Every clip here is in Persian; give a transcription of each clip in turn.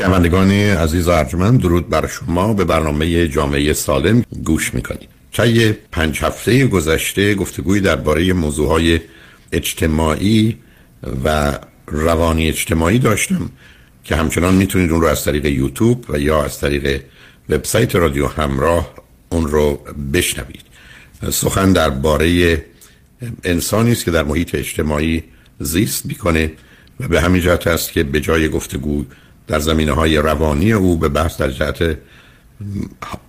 شنوندگان عزیز ارجمند درود بر شما. به برنامه جامعه سالم گوش می‌کنید طی پنج هفته گذشته گفتگوی درباره موضوعهای اجتماعی و روانی اجتماعی داشتم که همچنان می‌تونید اون رو از طریق یوتیوب و یا از طریق وبسایت رادیو همراه اون رو بشنوید. سخن درباره انسانی است که در محیط اجتماعی زیست می‌کنه و به همین جهت است که به جای گفتگو در زمینه های روانی او به بحث در جهت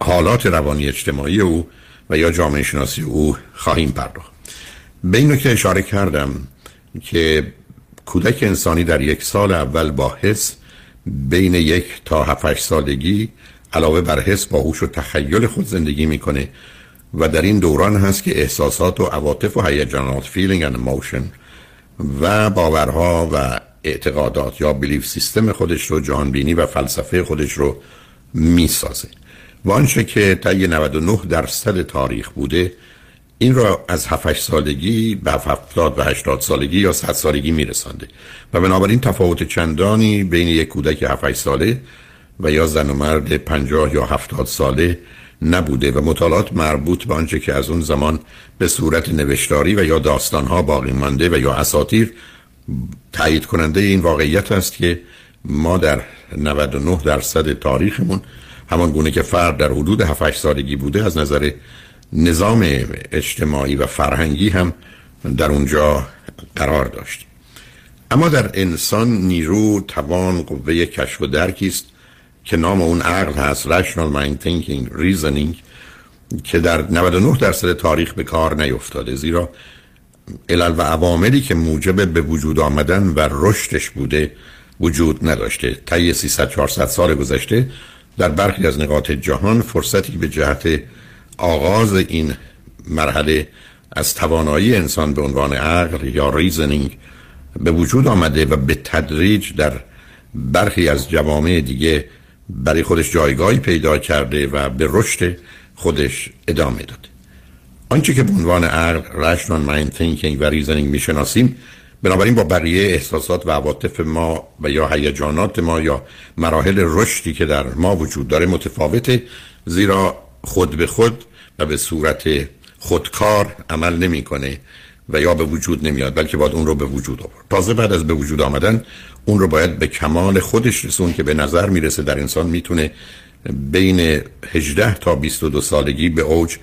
حالات روانی اجتماعی او و یا جامعه شناسی او خواهیم پرداخت. به این که اشاره کردم که کودک انسانی در یک سال اول با حس بین یک تا هفت سالگی علاوه بر حس با هوش و تخیل خود زندگی می‌کنه و در این دوران هست که احساسات و عواطف و هیجانات feeling and emotion و باورها و اعتقادات یا بلیف سیستم خودش رو جهانبینی و فلسفه خودش رو می‌سازه. و آنچه که طی 99 درصد تاریخ بوده این را از 7 سالگی به 70 و 80 سالگی یا 100 سالگی میرسانده. و بنابراین تفاوت چندانی بین یک کودک 7 ساله و یا زن و مرد 50 یا 70 ساله نبوده و مطالعات مربوط به آنچه که از اون زمان به صورت نوشتاری و یا داستانها باقی مانده و یا اساطیر تایید کننده این واقعیت است که ما در 99 درصد تاریخمون همان گونه که فرد در حدود 7 سالگی بوده از نظر نظام اجتماعی و فرهنگی هم در اونجا قرار داشت اما در انسان نیرو توان قوه کشف و درکی است که نام اون عقل هست rational mind thinking reasoning که در 99 درصد تاریخ به کار نیفتاده. زیرا علل و عواملی که موجب به وجود آمدن و رشدش بوده وجود نداشته. طی 300 400 سال گذشته در برخی از نقاط جهان فرصتی به جهت آغاز این مرحله از توانایی انسان به عنوان عقل یا ریزنینگ به وجود آمده و به تدریج در برخی از جوامع دیگه برای خودش جایگاهی پیدا کرده و به رشد خودش ادامه داده. آنچه که به عنوان عقل rational mind thinking و reasoning می‌شناسیم بنابراین با بقیه احساسات و عواطف ما و یا هیجانات ما یا مراحل رشدی که در ما وجود داره متفاوته زیرا خود به خود و به صورت خودکار عمل نمی‌کنه و یا به وجود نمیاد بلکه باید اون رو به وجود آورد. تازه بعد از به وجود آمدن اون رو باید به کمال خودش رسون که به نظر می‌رسه در انسان می‌تونه بین 18 تا 22 سالگی به اوج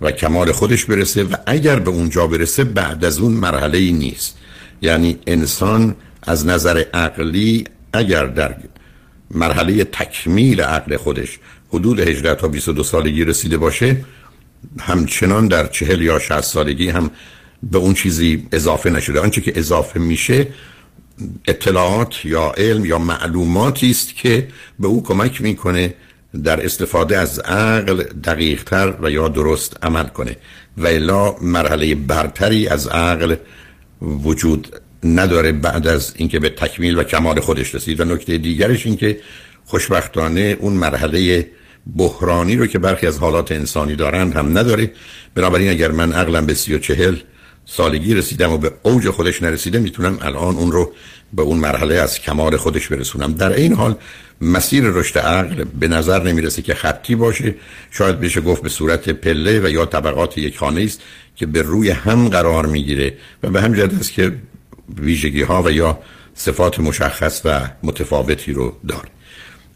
و کمال خودش برسه و اگر به اونجا برسه بعد از اون مرحله ای نیست. یعنی انسان از نظر عقلی اگر در مرحله تکمیل عقل خودش حدود 18 تا 22 سالگی رسیده باشه همچنان در 40 یا 60 سالگی هم به اون چیزی اضافه نشده. آنچه که اضافه میشه اطلاعات یا علم یا معلوماتی است که به او کمک می‌کنه در استفاده از عقل دقیقتر و یا درست عمل کنه. و الا مرحله برتری از عقل وجود نداره بعد از اینکه به تکمیل و کمال خودش رسید. و نکته دیگرش این که خوشبختانه اون مرحله بحرانی رو که برخی از حالات انسانی دارند هم نداره. بنابراین اگر من عقلم به سی و چهل سالگی رسیدم و به اوج خودش نرسیده می‌تونم الان اون رو به اون مرحله از کمال خودش برسونم. در این حال مسیر رشد عقل به نظر نمی‌رسه که خطی باشه. شاید بشه گفت به صورت پله و یا طبقات یک خانه است که به روی هم قرار می‌گیره و به همین است که ویژگی ها و یا صفات مشخص و متفاوتی رو داره.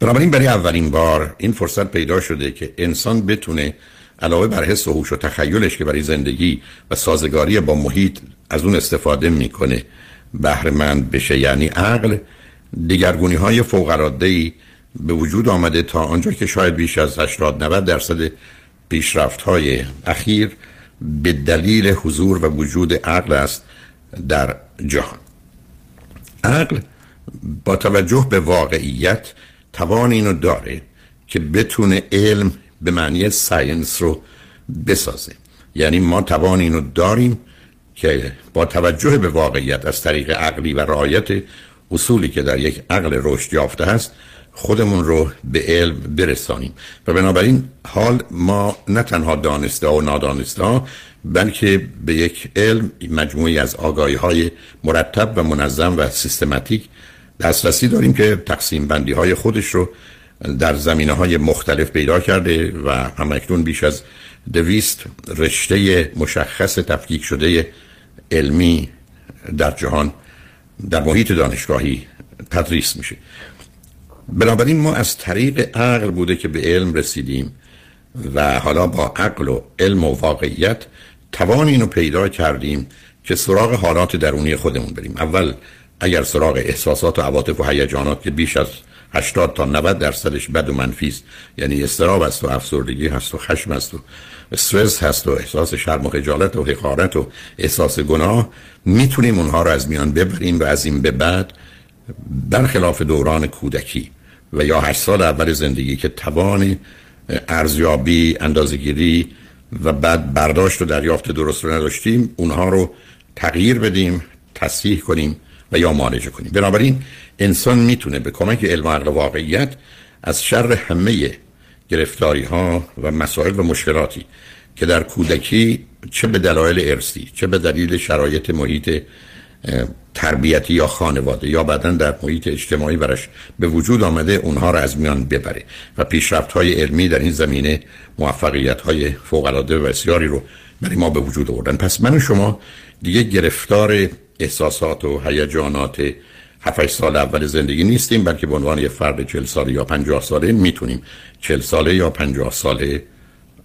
بنابراین برای اولین بار این فرصت پیدا شده که انسان بتونه علاوه بر حس و هوش و تخیلش که برای زندگی و سازگاری با محیط از اون استفاده می‌کنه بهره مند بشه. یعنی عقل دیگرگونی های فوق العاده به وجود آمده تا آنجا که شاید بیش از 80 90 درصد پیشرفت های اخیر به دلیل حضور و وجود عقل است در جهان. عقل با توجه به واقعیت توان اینو داره که بتونه علم به معنی ساینس رو بسازه. یعنی ما توان اینو داریم که با توجه به واقعیت از طریق عقلی و رعایت اصولی که در یک عقل رشد یافته هست خودمون رو به علم برسانیم. و بنابراین حال ما نه تنها دانسته و نادانسته بلکه به یک علم مجموعی از آگاهی های مرتب و منظم و سیستماتیک دسترسی داریم که تقسیم بندی های خودش رو در زمینه های مختلف پیدا کرده و همکنون بیش از دویست رشته مشخص تفکیک شده علمی در جهان در محیط دانشگاهی تدریس میشه. بنابراین ما از طریق عقل بوده که به علم رسیدیم و حالا با عقل و علم و واقعیت توان اینو پیدا کردیم که سراغ حالات درونی خودمون بریم. اول اگر سراغ احساسات و عواطف و هیجانات که بیش از 80 تا 90 درصدش بد و منفی است یعنی استراب است و افسردگی هست و خشم است و استرس هست و احساس شرم و خجالت و حقارت و احساس گناه می‌تونیم اونها رو از میان ببریم و از این به بعد برخلاف دوران کودکی و یا هشت سال اول زندگی که توان ارزیابی اندازگیری و بعد برداشت و دریافت درست رو نداشتیم اونها رو تغییر بدیم تصحیح کنیم و یا معالجه کنیم. بنابراین انسان می‌تونه به کمک علم عقل واقعیت از شر همه گرفتاری ها و مسائل و مشکلاتی که در کودکی چه به دلایل ارسی چه به دلیل شرایط محیط تربیتی یا خانواده یا بعدا در محیط اجتماعی برش به وجود آمده اونها را از میان ببره و پیشرفت های علمی در این زمینه موفقیت های فوق العاده بسیاری رو برای ما به وجود آوردن. پس من و شما دیگه گرفتار احساسات و هیجانات 7 سال اول زندگی نیستیم بلکه به عنوان یه فرد 40 ساله یا 50 ساله می‌تونیم 40 ساله یا 50 ساله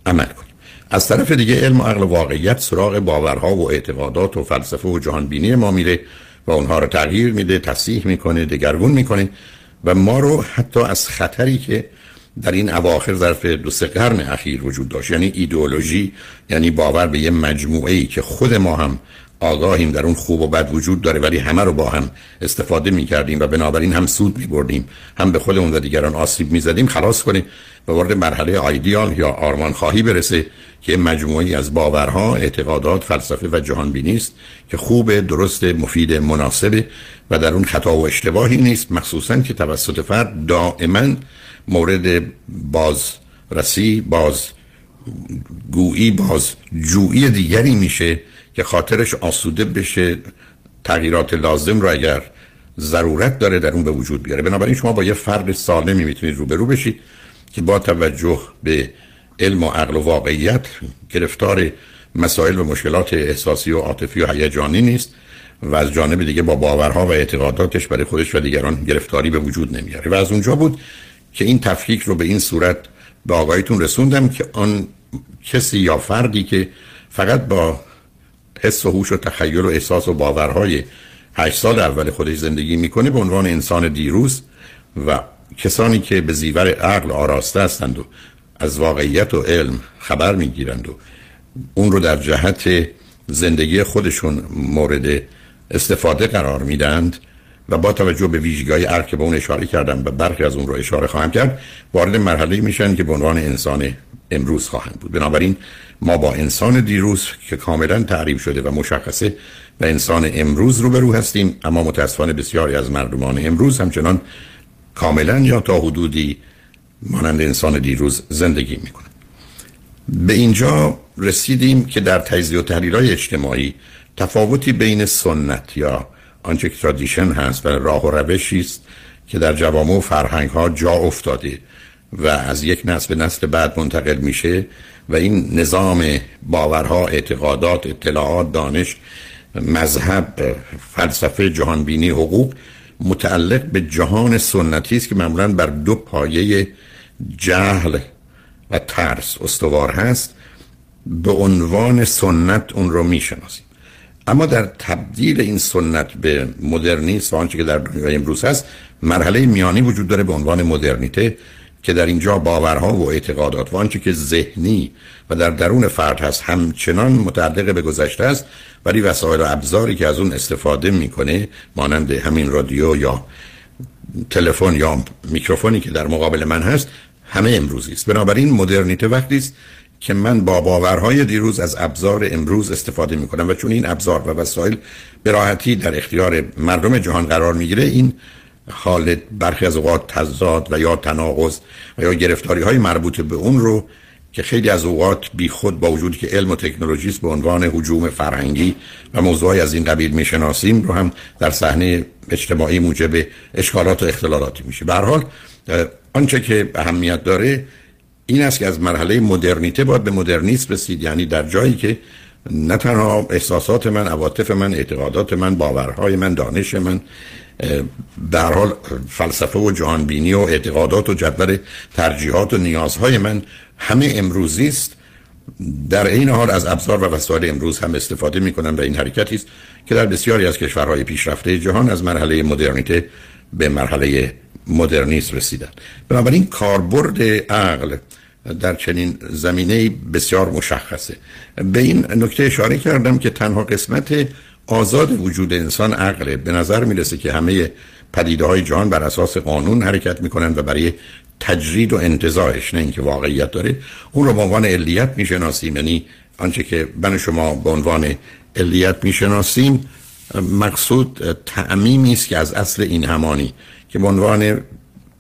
عمل کنیم. از طرف دیگه علم و عقل واقعیت سراغ باورها و اعتقادات و فلسفه و جهانبینی ما میره و اونها رو تغییر میده تصحیح می‌کنه دگرگون می‌کنه و ما رو حتی از خطری که در این اواخر ظرف دو سه قرن اخیر وجود داشت یعنی ایدئولوژی یعنی باور به یه مجموعه ای که خود ما هم آگاهیم در اون خوب و بد وجود داره ولی همه رو با هم استفاده می کردیم و بنابراین هم سود می بردیم هم به خودمون و دیگران آسیب می زدیم خلاص کنیم. و وارد مرحله آیدیال یا آرمان خواهی برسه که مجموعی از باورها، اعتقادات، فلسفه و جهان بینی است که خوب، درست، مفید، مناسب و در اون خطا و اشتباهی نیست. مخصوصا که توسط فرد دائما مورد بازرسی، باز گویی باز جویی دیگری میشه که خاطرش آسوده بشه تغییرات لازم رو اگر ضرورت داره در اون به وجود بیاره. بنابراین شما با یه فرد سالمی می‌تونید روبرو بشید که با توجه به علم و عقل و واقعیت گرفتار مسائل و مشکلات احساسی و عاطفی و هیجانی نیست و از جانب دیگه با باورها و اعتقاداتش برای خودش و دیگران گرفتاری به وجود نمیاره. و از اونجا بود که این تفکیک رو به این صورت به آقایتون رسوندم که آن کسی یا فردی که فقط با حس و هوش و تخیل و احساس و باورهای هشت سال اول خودش زندگی می‌کنه به عنوان انسان دیروز و کسانی که به زیور عقل آراسته هستند و از واقعیت و علم خبر می‌گیرند و اون رو در جهت زندگی خودشون مورد استفاده قرار میدند و با توجه به ویژگی عقل که به اون اشاره کردم و برخی از اون رو اشاره خواهم کرد وارد مرحله میشن که به عنوان انسان امروز خواهند بود. بنابراین ما با انسان دیروز که کاملا تعریف شده و مشخصه و انسان امروز رو رو هستیم اما متاسفانه بسیاری از مردمان امروز همچنان کاملا یا تا حدودی مانند انسان دیروز زندگی می‌کنن به اینجا رسیدیم که در تجزیه و تحلیل اجتماعی تفاوتی بین سنت یا آنچه که ترادیشن هست و راه و روشی است که در جوامع و فرهنگ ها جا افتاده و از یک نسل به نسل بعد منتقل میشه و این نظام باورها اعتقادات اطلاعات دانش مذهب فلسفه جهانبینی حقوق متعلق به جهان سنتی است که معمولا بر دو پایه جهل و ترس استوار هست. به عنوان سنت اون رو می‌شناسیم. اما در تبدیل این سنت به مدرنیسم و آنچه که در دنیای امروز هست مرحله میانی وجود داره به عنوان مدرنیته که در اینجا باورها و اعتقادات و آنچه که ذهنی و در درون فرد هست همچنان متعلق به گذشته است ولی وسایل و ابزاری که از اون استفاده می‌کنه مانند همین رادیو یا تلفن یا میکروفونی که در مقابل من هست همه امروزی است. بنابراین مدرنیته وقتی است که من با باورهای دیروز از ابزار امروز استفاده می‌کنم و چون این ابزار و وسایل به راحتی در اختیار مردم جهان قرار می‌گیره این حال برخی از اوقات تضاد و یا تناقض و یا گرفتاری های مربوط به اون رو که خیلی از اوقات بی خود با وجود که علم و تکنولوژی به عنوان حجوم فرهنگی و موضوعی از این قبیل می‌شناسیم رو هم در صحنه اجتماعی موجب اشکالات و اختلالاتی میشه. به حال آنچه که اهمیت داره این است که از مرحله مدرنیته باید به مدرنیسم رسید یعنی در جایی که نه تنها احساسات من عواطف من اعتقادات من باورهای من دانش من در حال فلسفه و جهانبینی و اعتقادات و جدول ترجیحات و نیازهای من همه امروزی است. در این حال از ابزار و وسایل امروز هم استفاده می کنم و این حرکتی است که در بسیاری از کشورهای پیشرفته جهان از مرحله مدرنیته به مرحله مدرنیسم رسیدن. بنابراین کاربرد عقل در چنین زمینه بسیار مشخصه. به این نکته اشاره کردم که تنها قسمت آزاد وجود انسان عقله به نظر می‌رسه که همه پدیده های جهان بر اساس قانون حرکت می‌کنن و برای تجرید و انتظاهش نه اینکه واقعیت داره اون رو به عنوان علیت می‌شناسیم. یعنی آنچه که من شما به عنوان علیت می‌شناسیم مقصود تعمیمی است که از اصل این همانی که به عنوان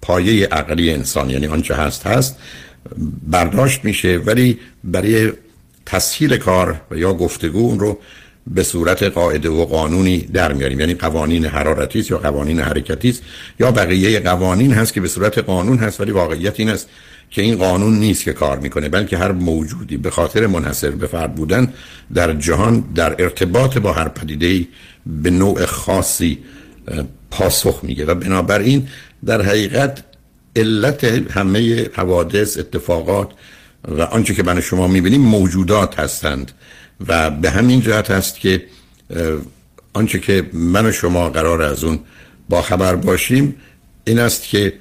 پایه عقلی انسان یعنی آنچه هست هست برداشت میشه ولی برای تسهیل کار و یا گفتگو اون رو به صورت قاعده و قانونی در میاریم. یعنی قوانین حرارتی یا قوانین حرکتی است یا بقیه قوانین هست که به صورت قانون هست ولی واقعیت این است که این قانون نیست که کار می‌کنه بلکه هر موجودی به خاطر منحصر به فرد بودن در جهان در ارتباط با هر پدیده به نوع خاصی پاسخ میگه. و بنابراین در حقیقت علت همه حوادث اتفاقات و آنچه که من شما می‌بینیم موجودات هستند و به همین جهت هست که آنچه که من و شما قرار از اون با خبر باشیم این است که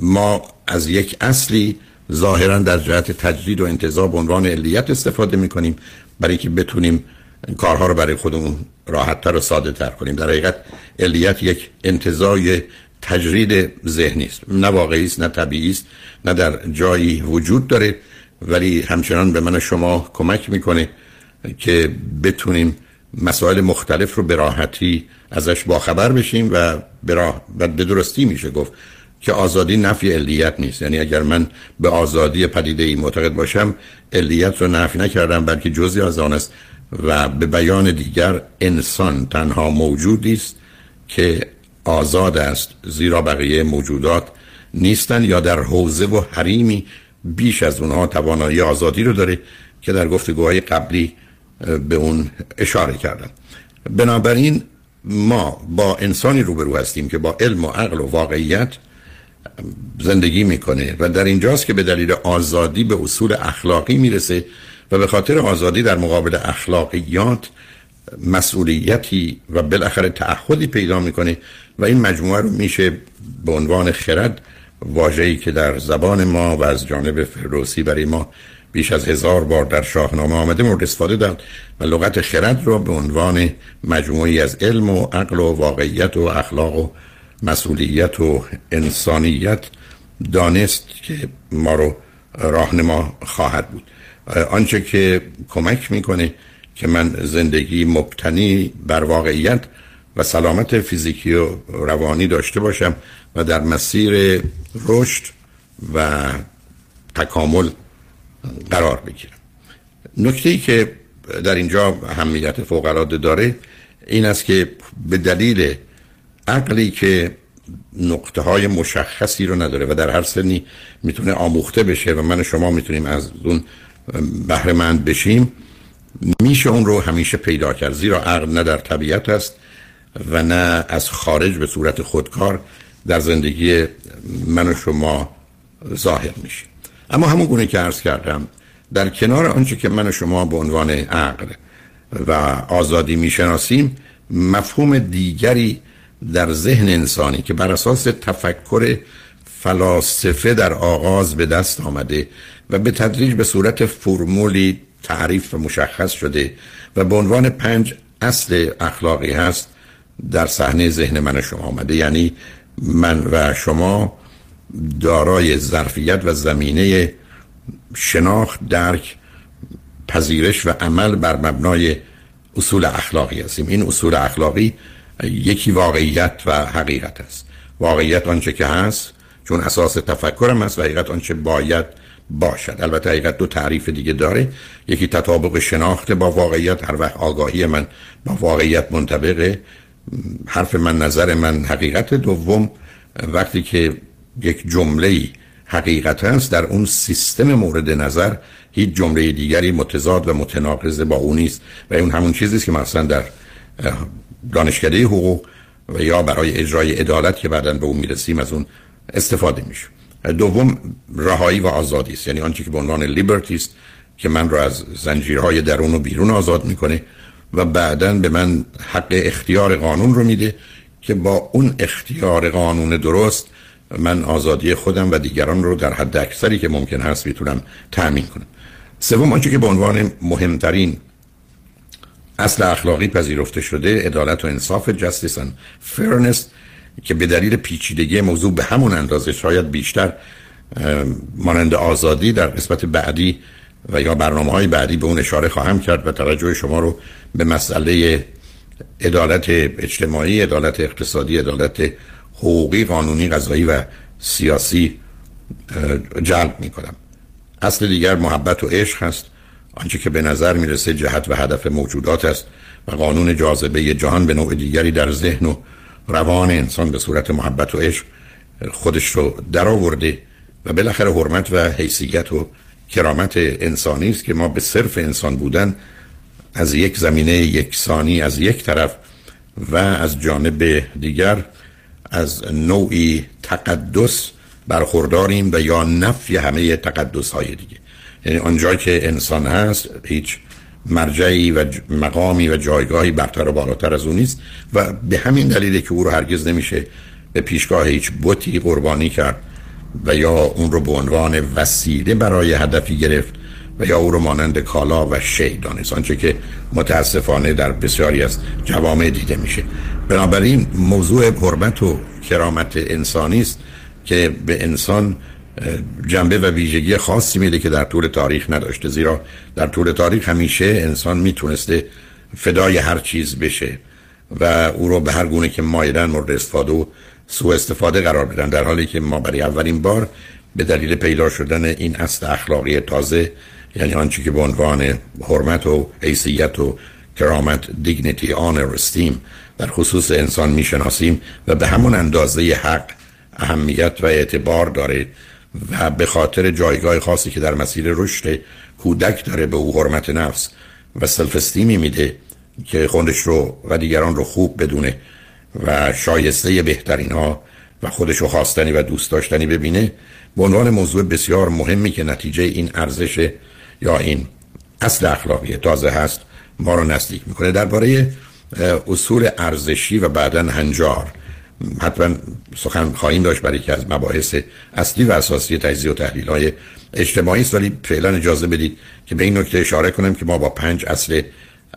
ما از یک اصلی ظاهرا در جهت تجدید و انتظار به عنوان علیت استفاده می‌کنیم برای که بتونیم کارها رو برای خودمون راحتتر و ساده تر کنیم. در حقیقت علیت یک انتظای تجرید ذهنی است. نه واقعی است نه طبیعی است نه در جایی وجود داره ولی همچنان به من شما کمک می‌کنه که بتونیم مسائل مختلف رو به راحتی ازش باخبر بشیم و به, و به درستی میشه گفت که آزادی نفی علیت نیست. یعنی اگر من به آزادی پدیده ای معتقد باشم علیت رو نفی نکردم بلکه جزی از آن است و به بیان دیگر انسان تنها موجودی است که آزاد است زیرا بقیه موجودات نیستن یا در حوزه و حریمی بیش از اونها توانایی آزادی رو داره که در گفتگوهای قبلی به اون اشاره کردم بنابراین ما با انسانی روبرو هستیم که با علم و عقل و واقعیت زندگی می‌کنه و در اینجاست که به دلیل آزادی به اصول اخلاقی می‌رسه و به خاطر آزادی در مقابل اخلاقیات مسئولیتی و بالاخره تعهدی پیدا می‌کنه و این مجموعه رو میشه به عنوان خرد واژه‌ای که در زبان ما و از جانب فردوسی برای ما بیش از هزار بار در شاهنامه آمده مورد استفاده داد و لغت خرد رو به عنوان مجموعی از علم و عقل و واقعیت و اخلاق و مسئولیت و انسانیت دانست که ما رو راهنما خواهد بود. آنچه که کمک می‌کنه که من زندگی مبتنی بر واقعیت و سلامت فیزیکی و روانی داشته باشم و در مسیر رشد و تکامل قرار بگیرم. نکته ای که در اینجا اهمیت فوق العاده داره این است که به دلیل عقلی که نقطه های مشخصی رو نداره و در هر سنی می‌تونه آموخته بشه و من و شما می‌تونیم از اون بهرهمند بشیم میشه اون رو همیشه پیدا کرد. زیرا عقل نه در طبیعت است و نه از خارج به صورت خودکار در زندگی من و شما ظاهر میشه. اما همون گونه که عرض کردم در کنار آنچه که من و شما به عنوان عقل و آزادی می‌شناسیم مفهوم دیگری در ذهن انسانی که بر اساس تفکر فلاسفه در آغاز به دست آمده و به تدریج به صورت فرمولی تعریف و مشخص شده و به عنوان پنج اصل اخلاقی هست در صحنه ذهن من شما آمده. یعنی من و شما دارای ظرفیت و زمینه شناخت درک پذیرش و عمل بر مبنای اصول اخلاقی هستیم. این اصول اخلاقی یکی واقعیت و حقیقت است. واقعیت آنچه که هست چون اساس تفکرم است و حقیقت آنچه باید باشد. البته حقیقت دو تعریف دیگه داره. یکی تطابق شناخت با واقعیت هر وقت آگاهی من با واقعیت منطبقه حرف من نظر من حقیقت دوم. وقتی که یک جمله حقیقت است در اون سیستم مورد نظر هیچ جمله دیگری متضاد و متناقض با اون نیست. و اون همون چیزی است که مثلا در دانشکده حقوق و یا برای اجرای عدالت که بعدا به اون می‌رسیم از اون استفاده میشه دوم رهایی و آزادی است. یعنی آنچه که به عنوان لیبرتی است که من رو از زنجیرهای درون و بیرون آزاد می‌کنه و بعدا به من حق اختیار قانون رو میده که با اون اختیار قانون درست من آزادی خودم و دیگران رو در حد اکثری که ممکن هست می‌تونم تأمین کنم. سوم آنچه که به عنوان مهمترین اصل اخلاقی پذیرفته شده عدالت و انصاف جستیس فرنس که به دلیل پیچیدگی موضوع به همون اندازه شاید بیشتر مانند آزادی در قسمت بعدی و یا برنامه های بعدی به اون اشاره خواهم کرد و توجه شما رو به مسئله عدالت اجتماعی، عدالت اقتصادی، عدالت حقوقی، قانونی، قضایی و سیاسی جلب می کنم اصل دیگر محبت و عشق هست آنچه که به نظر می‌رسه جهت و هدف موجودات است و قانون جاذبه جهان به نوع دیگری در ذهن و روان انسان به صورت محبت و عشق خودش رو درآورده و بالاخره حرمت و حیثیت و کرامت انسانی است که ما به صرف انسان بودن از یک زمینه یکسانی از یک طرف و از جانب دیگر از نوعی تقدس برخورداریم و یا نفی همه تقدس های دیگه. یعنی آنجا که انسان هست هیچ مرجعی و مقامی و جایگاهی برتر و بالاتر از اون نیست و به همین دلیله که او رو هرگز نمیشه به پیشگاه هیچ بوتی قربانی کرد و یا اون رو به عنوان وسیله برای هدفی گرفت و یا او رو مانند کالا و شی دانست. آنچه که متاسفانه در بسیاری از جوامع دیده میشه. بنابراین موضوع حرمت و کرامت انسانی است که به انسان جنبه و ویژگی خاصی میده که در طول تاریخ نداشته. زیرا در طول تاریخ همیشه انسان می‌تونسته فدای هر چیز بشه و او رو به هر گونه که مایدن مورد استفاده و سوء استفاده قرار بدن. در حالی که ما برای اولین بار به دلیل پیدا شدن این اصل اخلاقی تازه یعنی آنچه که به عنوان حرمت و حیثیت و کرامت دیگنیتی آنر استیم در خصوص انسان می‌شناسیم و به همون اندازه حق اهمیت و اعتبار داره و به خاطر جایگاه خاصی که در مسیر رشد کودک داره به او حرمت نفس و سلف استیمی میده که خودش رو و دیگران رو خوب بدونه و شایسته بهترین ها و خودش رو خواستنی و دوست داشتنی ببینه به عنوان موضوع بسیار مهمی که نتیجه این ارزش یا این اصل اخلاقی تازه هست ما رو نزدیک می‌کنه. درباره اصول ارزشی و بعدا هنجار. حتما سخن خواهیم داشت برای که از مباحث اصلی و اساسی تجزیه و تحلیل های اجتماعی است. ولی فعلا اجازه بدید که به این نکته اشاره کنم که ما با پنج اصل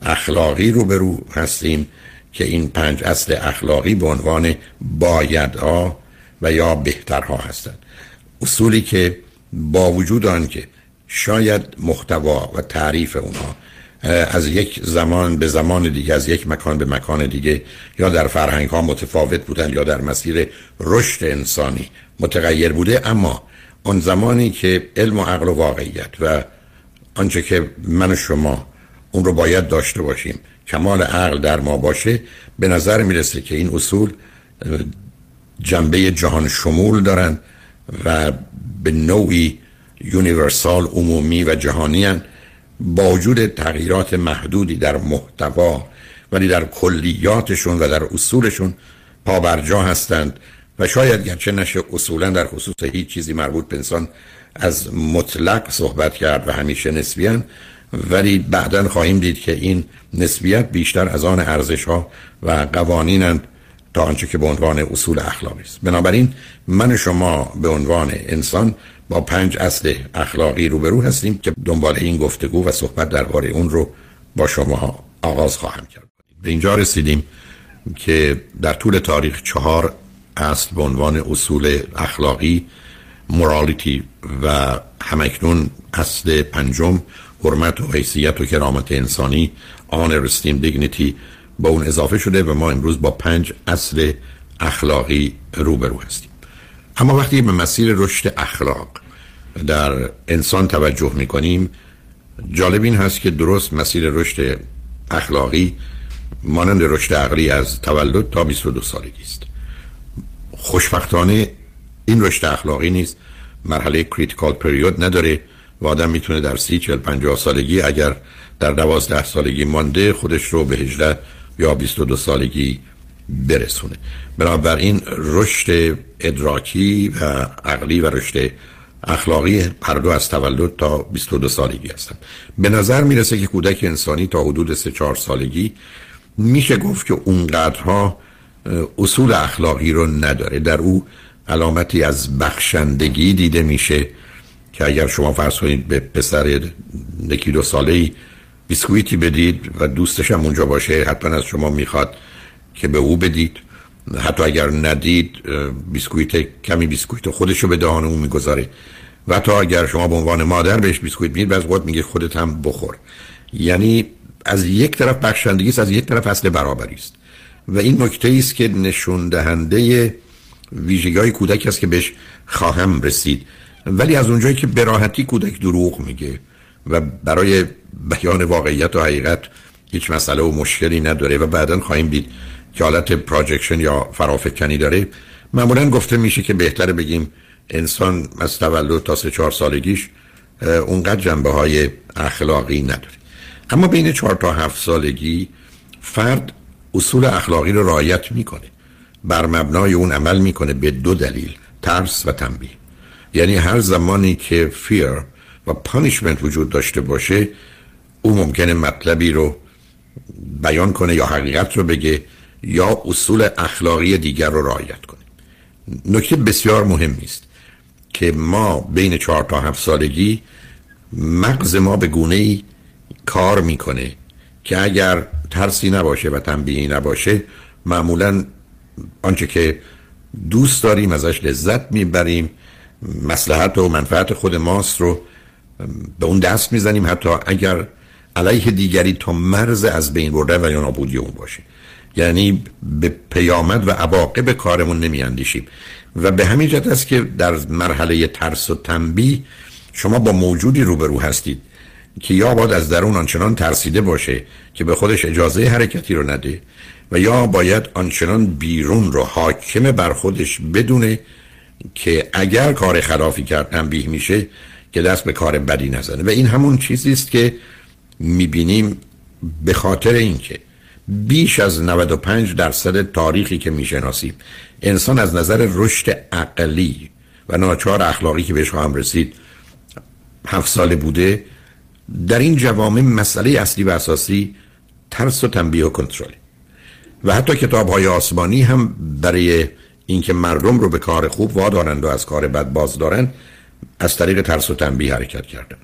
اخلاقی روبرو هستیم که این پنج اصل اخلاقی به عنوان بایدها و یا بهترها هستند. اصولی که با وجود آن که شاید محتوا و تعریف اونها از یک زمان به زمان دیگه از یک مکان به مکان دیگه یا در فرهنگ ها متفاوت بودن یا در مسیر رشد انسانی متغیر بوده. اما اون زمانی که علم و عقل و واقعیت و آنچه که من و شما اون رو باید داشته باشیم کمال عقل در ما باشه به نظر می‌رسه که این اصول جنبه جهان شمول دارن و به نوعی یونیورسال عمومی و جهانی هن. با وجود تغییرات محدودی در محتوا ولی در کلیاتشون و در اصولشون پابرجا هستند و شاید گرچه نشه اصولا در خصوص هیچ چیزی مربوط به انسان از مطلق صحبت کرد و همیشه نسبیان ولی بعدا خواهیم دید که این نسبیت بیشتر از آن ارزش ها و قوانینند تا آنچه که به عنوان اصول اخلاقی است. بنابراین من شما به عنوان انسان با پنج اصل اخلاقی روبرو هستیم که دنبال این گفتگو و صحبت درباره اون رو با شما آغاز خواهم کرد. به اینجا رسیدیم که در طول تاریخ چهار اصل به عنوان اصول اخلاقی مورالیتی و همکنون اصل پنجم حرمت و حیثیت و کرامت انسانی آن رستیم دیگنیتی با اون اضافه شده و ما امروز با پنج اصل اخلاقی روبرو هستیم. اما وقتی به مسیر رشد اخلاق در انسان توجه می‌کنیم جالب این هست که درست مسیر رشد اخلاقی مانند رشد عقلی از تولد تا 22 سالگی است. خوشبختانه این رشد اخلاقی نیست مرحله critical period نداره و آدم می‌تونه در سی چل پنجاه سالگی اگر در دوازده سالگی مانده خودش رو به 18 یا 22 سالگی برسونه. بنابراین رشد ادراکی و عقلی و رشد اخلاقی هر دو از تولد تا 22 سالگی هستن به نظر می‌رسه که کودک انسانی تا حدود 3 4 سالگی میشه گفت که اونقدرها اصول اخلاقی رو نداره. در او علامتی از بخشندگی دیده میشه که اگر شما فرض کنید به پسر یکی دو ساله بیسکویتی بدید و دوستش هم اونجا باشه حتما از شما می‌خواد که به او بدید. حتی اگر ندید بیسکویت کمی بیسکویت خودش رو به دهان اون می‌گذاره. و حتی اگر شما به عنوان مادر بهش بیسکویت می‌دید بعض وقت میگه خودت هم بخور. یعنی از یک طرف بخشندگی است از یک طرف اصل برابری است. و این نکته است که نشون دهنده ویژگی های کودک است که بهش خواهم رسید. ولی از اونجایی که براحتی کودک دروغ میگه و برای بیان واقعیت و حقیقت هیچ مسئله و مشکلی نداره و بعدا خواهیم دید که حالت پراجکشن یا فرافکنی داره معمولا گفته میشه که بهتره بگیم انسان از تولد تا سه چهار سالگیش اونقدر جنبه های اخلاقی نداره. اما بین چهار تا هفت سالگی فرد اصول اخلاقی رو رعایت می‌کنه. بر مبنای اون عمل می‌کنه به دو دلیل ترس و تنبیه. یعنی هر زمانی که فیر و پانیشمنت وجود داشته باشه او ممکنه مطلبی رو بیان کنه یا حقیقت رو بگه یا اصول اخلاقی دیگر رو رعایت کنه نکته بسیار مهمی است که ما بین چهار تا هفت سالگی مغز ما به گونه ای کار می‌کنه که اگر ترسی نباشه و تنبیهی نباشه معمولا آنچه که دوست داریم ازش لذت می‌بریم مسلحت و منفعت خود ماست رو به اون دست می‌زنیم. حتی اگر علیه دیگری تا مرز از بین برده و یا نابودی اون باشه. یعنی به پیامد و عواقب کارمون نمیاندیشیم. و به همین جهت است که در مرحله ترس و تنبیه شما با موجودی روبرو هستید که یا باید از درون آنچنان ترسیده باشه که به خودش اجازه حرکتی رو نده و یا باید آنچنان بیرون رو حاکم بر خودش بدونه که اگر کار خلافی کرد تنبیه میشه که دست به کار بدی نزنه. و این همون چیزی است که می‌بینیم به خاطر اینکه بیش از 95 درصد تاریخی که می‌شناسیم. انسان از نظر رشد عقلی و ناچار اخلاقی که بهش خواهم رسید هفت ساله بوده در این جوامع مسئله اصلی و اساسی ترس و تنبیه و کنترل. و حتی کتاب های آسمانی هم برای اینکه مردم رو به کار خوب وادارند و از کار بد باز دارند از طریق ترس و تنبیه حرکت کردند.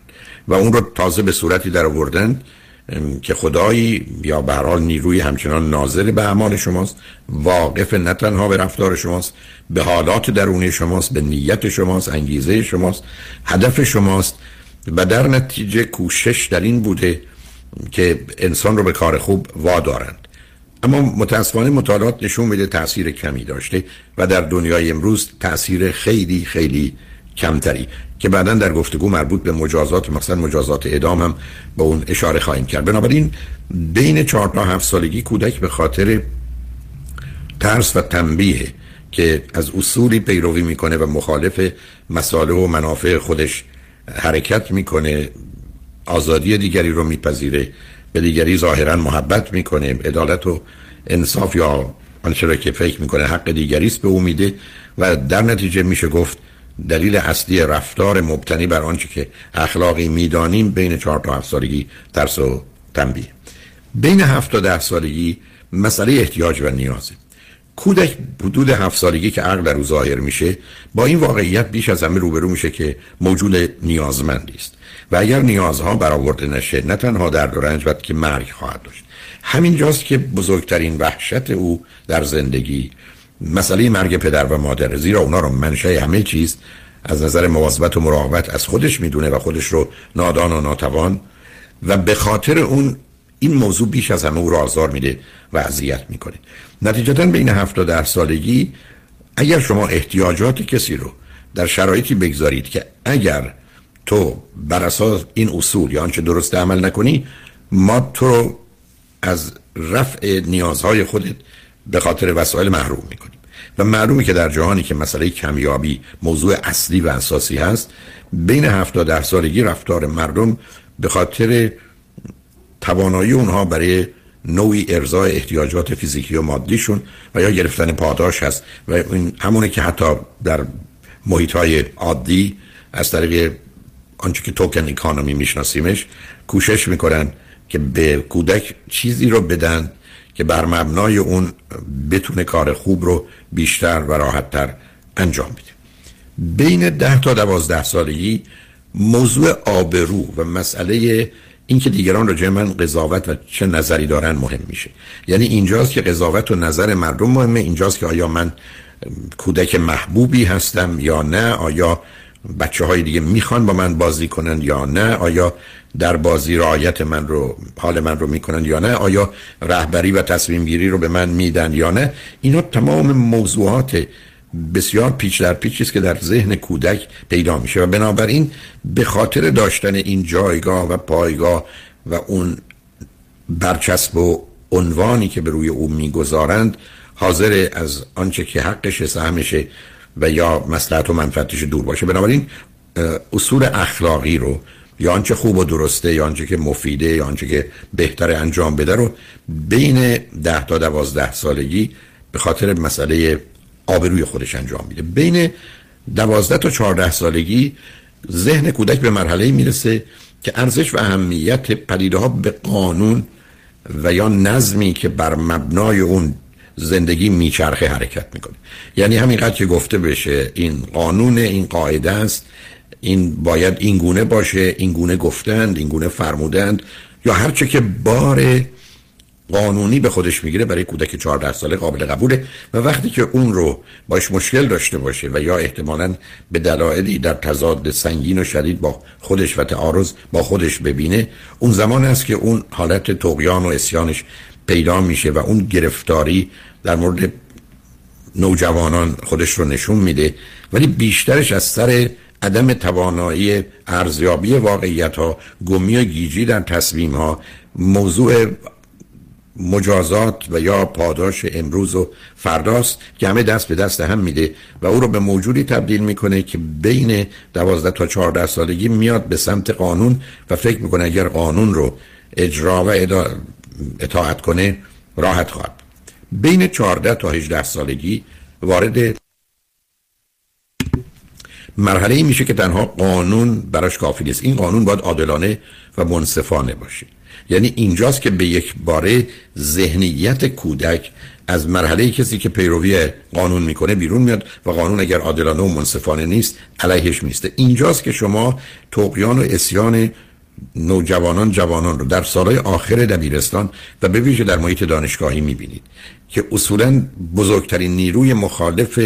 و اون رو تازه به صورتی در آوردند که خدایی یا به حال نیروی همچنان ناظر به اعمال شماست واقف نه تنها به رفتار شماست به حالات درونی شماست به نیت شماست انگیزه شماست هدف شماست و در نتیجه کوشش در این بوده که انسان رو به کار خوب وادارند. اما متاسفانه مطالعات نشون میده تاثیر کمی داشته و در دنیای امروز تاثیر خیلی خیلی کمتری که بعدا در گفتگو مربوط به مجازات مثلا مجازات اعدام هم به اون اشاره خواهیم کرد. بنابراین بین 4 تا 7 سالگی کودک به خاطر ترس و تنبیه که از اصولی پیروی می‌کنه و مخالف مساله و منافع خودش حرکت می‌کنه آزادی دیگری رو میپذیره به دیگری ظاهرا محبت می‌کنه عدالت و انصاف یا آنچه را که فکر می‌کنه حق دیگری است به او میده و در نتیجه میشه گفت دلیل اصلی رفتار مبتنی بر آنچه که اخلاقی می‌دانیم بین چهار تا هفت سالگی ترس و تنبیه. بین هفت تا ده سالگی مسئله احتیاج و نیازه کودک حدود هفت سالگی که عقل در او ظاهر میشه با این واقعیت بیش از همه روبرو میشه که موجود نیازمندی است. و اگر نیازها برآورده نشه نه تنها درد و رنج بلکه که مرگ خواهد داشت. همین جاست که بزرگترین وحشت او در زندگی مسئله مرگ پدر و مادر زیرا اونا رو منشه همه چیز از نظر مواظبت و مراقبت از خودش می‌دونه و خودش رو نادان و ناتوان. و به خاطر اون این موضوع بیش از همه او را آزار میده و اذیت می‌کنه. نتیجتا بین هفت و ده سالگی اگر شما احتیاجات کسی رو در شرایطی بگذارید که اگر تو بر اساس این اصول یا آنچه درست عمل نکنی ما تو رو از رفع نیازهای خودت به خاطر وسایل محروم می‌کنیم. و معلومه که در جهانی که مسئله کمیابی موضوع اصلی و اساسی هست بین 70 در سالگی رفتار مردم به خاطر توانایی اونها برای نوعی ارزای احتیاجات فیزیکی و مادیشون و یا گرفتن پاداش هست و این همونه که حتی در محیط های عادی از طریق آنچه که توکن اکانومی میشناسیمش کوشش می‌کنن که به کودک چیزی رو بدن که بر مبنای اون بتونه کار خوب رو بیشتر و راحتتر انجام بده. بین ده تا دوازده سالگی موضوع آبرو و مسئله اینکه دیگران راجع من قضاوت و چه نظری دارن مهم میشه. یعنی اینجاست که قضاوت و نظر مردم مهمه اینجاست که آیا من کودک محبوبی هستم یا نه آیا بچه های دیگه می‌خوان با من بازی کنن یا نه آیا در بازی رعایت من رو حال من رو می‌کنن یا نه آیا رهبری و تصمیم گیری رو به من میدن یا نه؟ اینا تمام موضوعات بسیار پیچ در پیچ است که در ذهن کودک پیدا میشه و بنابراین به خاطر داشتن این جایگاه و پایگاه و اون برچسب و عنوانی که به روی او می‌گذارند حاضر از آنچه که حقش سهمشه و یا مسلحت و منفعتش دور باشه. بنابراین اصول اخلاقی رو یا آنچه خوب و درسته یا آنچه که مفیده یا آنچه که بهتر انجام بده رو بین ده تا دوازده سالگی به خاطر مسئله آبروی خودش انجام میده. بین دوازده تا چهارده سالگی ذهن کودک به مرحله می‌رسه که ارزش و اهمیت پدیده ها به قانون و یا نظمی که بر مبنای اون زندگی میچرخه حرکت می‌کنه. یعنی همینقدر که گفته بشه این قانون این قاعده است. این باید این گونه باشه این گونه گفتند این گونه فرمودند یا هرچه که بار قانونی به خودش می‌گیره برای کودک 14 ساله قابل قبوله و وقتی که اون رو باش مشکل داشته باشه و یا احتمالا به دلایلی در تضاد سنگین و شدید با خودش و تعارض با خودش ببینه اون زمان است که اون حالت تقیان و اسیانش پیدا میشه و اون گرفتاری در مورد نوجوانان خودش رو نشون میده. ولی بیشترش از سر عدم توانایی ارزیابی واقعیت ها گمی و گیجی در تصمیم ها موضوع مجازات و یا پاداش امروز و فرداست که همه دست به دست هم میده و او رو به موجودی تبدیل می‌کنه که بین دوازده تا چهارده سالگی میاد به سمت قانون و فکر می‌کنه اگر قانون رو اجرا و اطاعت کنه راحت خواهد. بین 14 تا 18 سالگی وارد مرحله ای میشه که تنها قانون براش کافی نیست. این قانون باید عادلانه و منصفانه باشه. یعنی اینجاست که به یک باره ذهنیت کودک از مرحله کسی که پیروی قانون می‌کنه بیرون میاد و قانون اگر عادلانه و منصفانه نیست علیهش نیسته اینجاست که شما توقیان و اسیان نوجوانان جوانان رو در سالهای آخر دبیرستان و به ویژه در محیط دانشگاهی می‌بینید که اصولا بزرگترین نیروی مخالف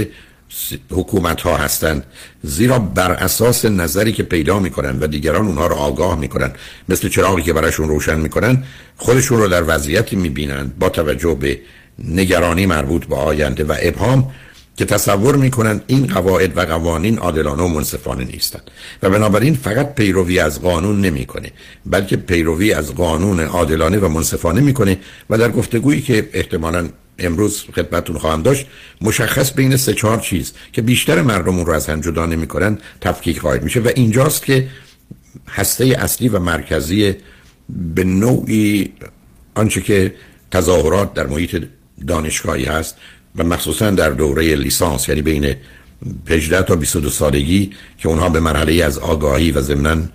حکومت ها هستند زیرا بر اساس نظری که پیدا می‌کنن و دیگران اونها رو آگاه می‌کنن مثل چراغی که براشون روشن می‌کنن خودشون رو در وضعیتی می‌بینند با توجه به نگرانی مربوط به آینده و ابهام که تصور می‌کنن این قواعد و قوانین عادلانه و منصفانه نیستند. و بنابراین فقط پیروی از قانون نمی‌کنه بلکه پیروی از قانون عادلانه و منصفانه می‌کنه و در گفتگویی که احتمالا امروز خدمتتون خواهم داشت مشخص بین سه چهار چیز که بیشتر مردم اون رو از هم جدا نمی‌کنن تفکیک خواهد میشه و اینجاست که هسته اصلی و مرکزی به نوعی آنچه که تظاهرات در محیط دانشگاهی هست و مخصوصا در دوره لیسانس یعنی بین 18 تا 22 سالگی که اونها به مرحله از آگاهی و ضمن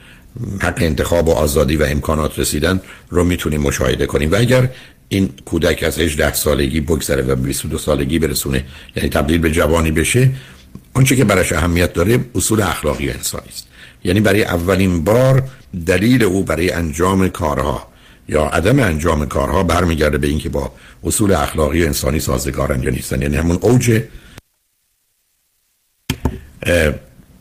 حق انتخاب و آزادی و امکانات رسیدن رو می‌تونیم مشاهده کنیم. و اگر این کودک از 18 سالگی بگذره و 22 سالگی برسونه یعنی تبدیل به جوانی بشه. آنچه که براش اهمیت داره اصول اخلاقی انسانی است. یعنی برای اولین بار دلیل او برای انجام کارها یا عدم انجام کارها برمیگرده به اینکه با اصول اخلاقی انسانی سازگارن یا نیستن. یعنی همون اوج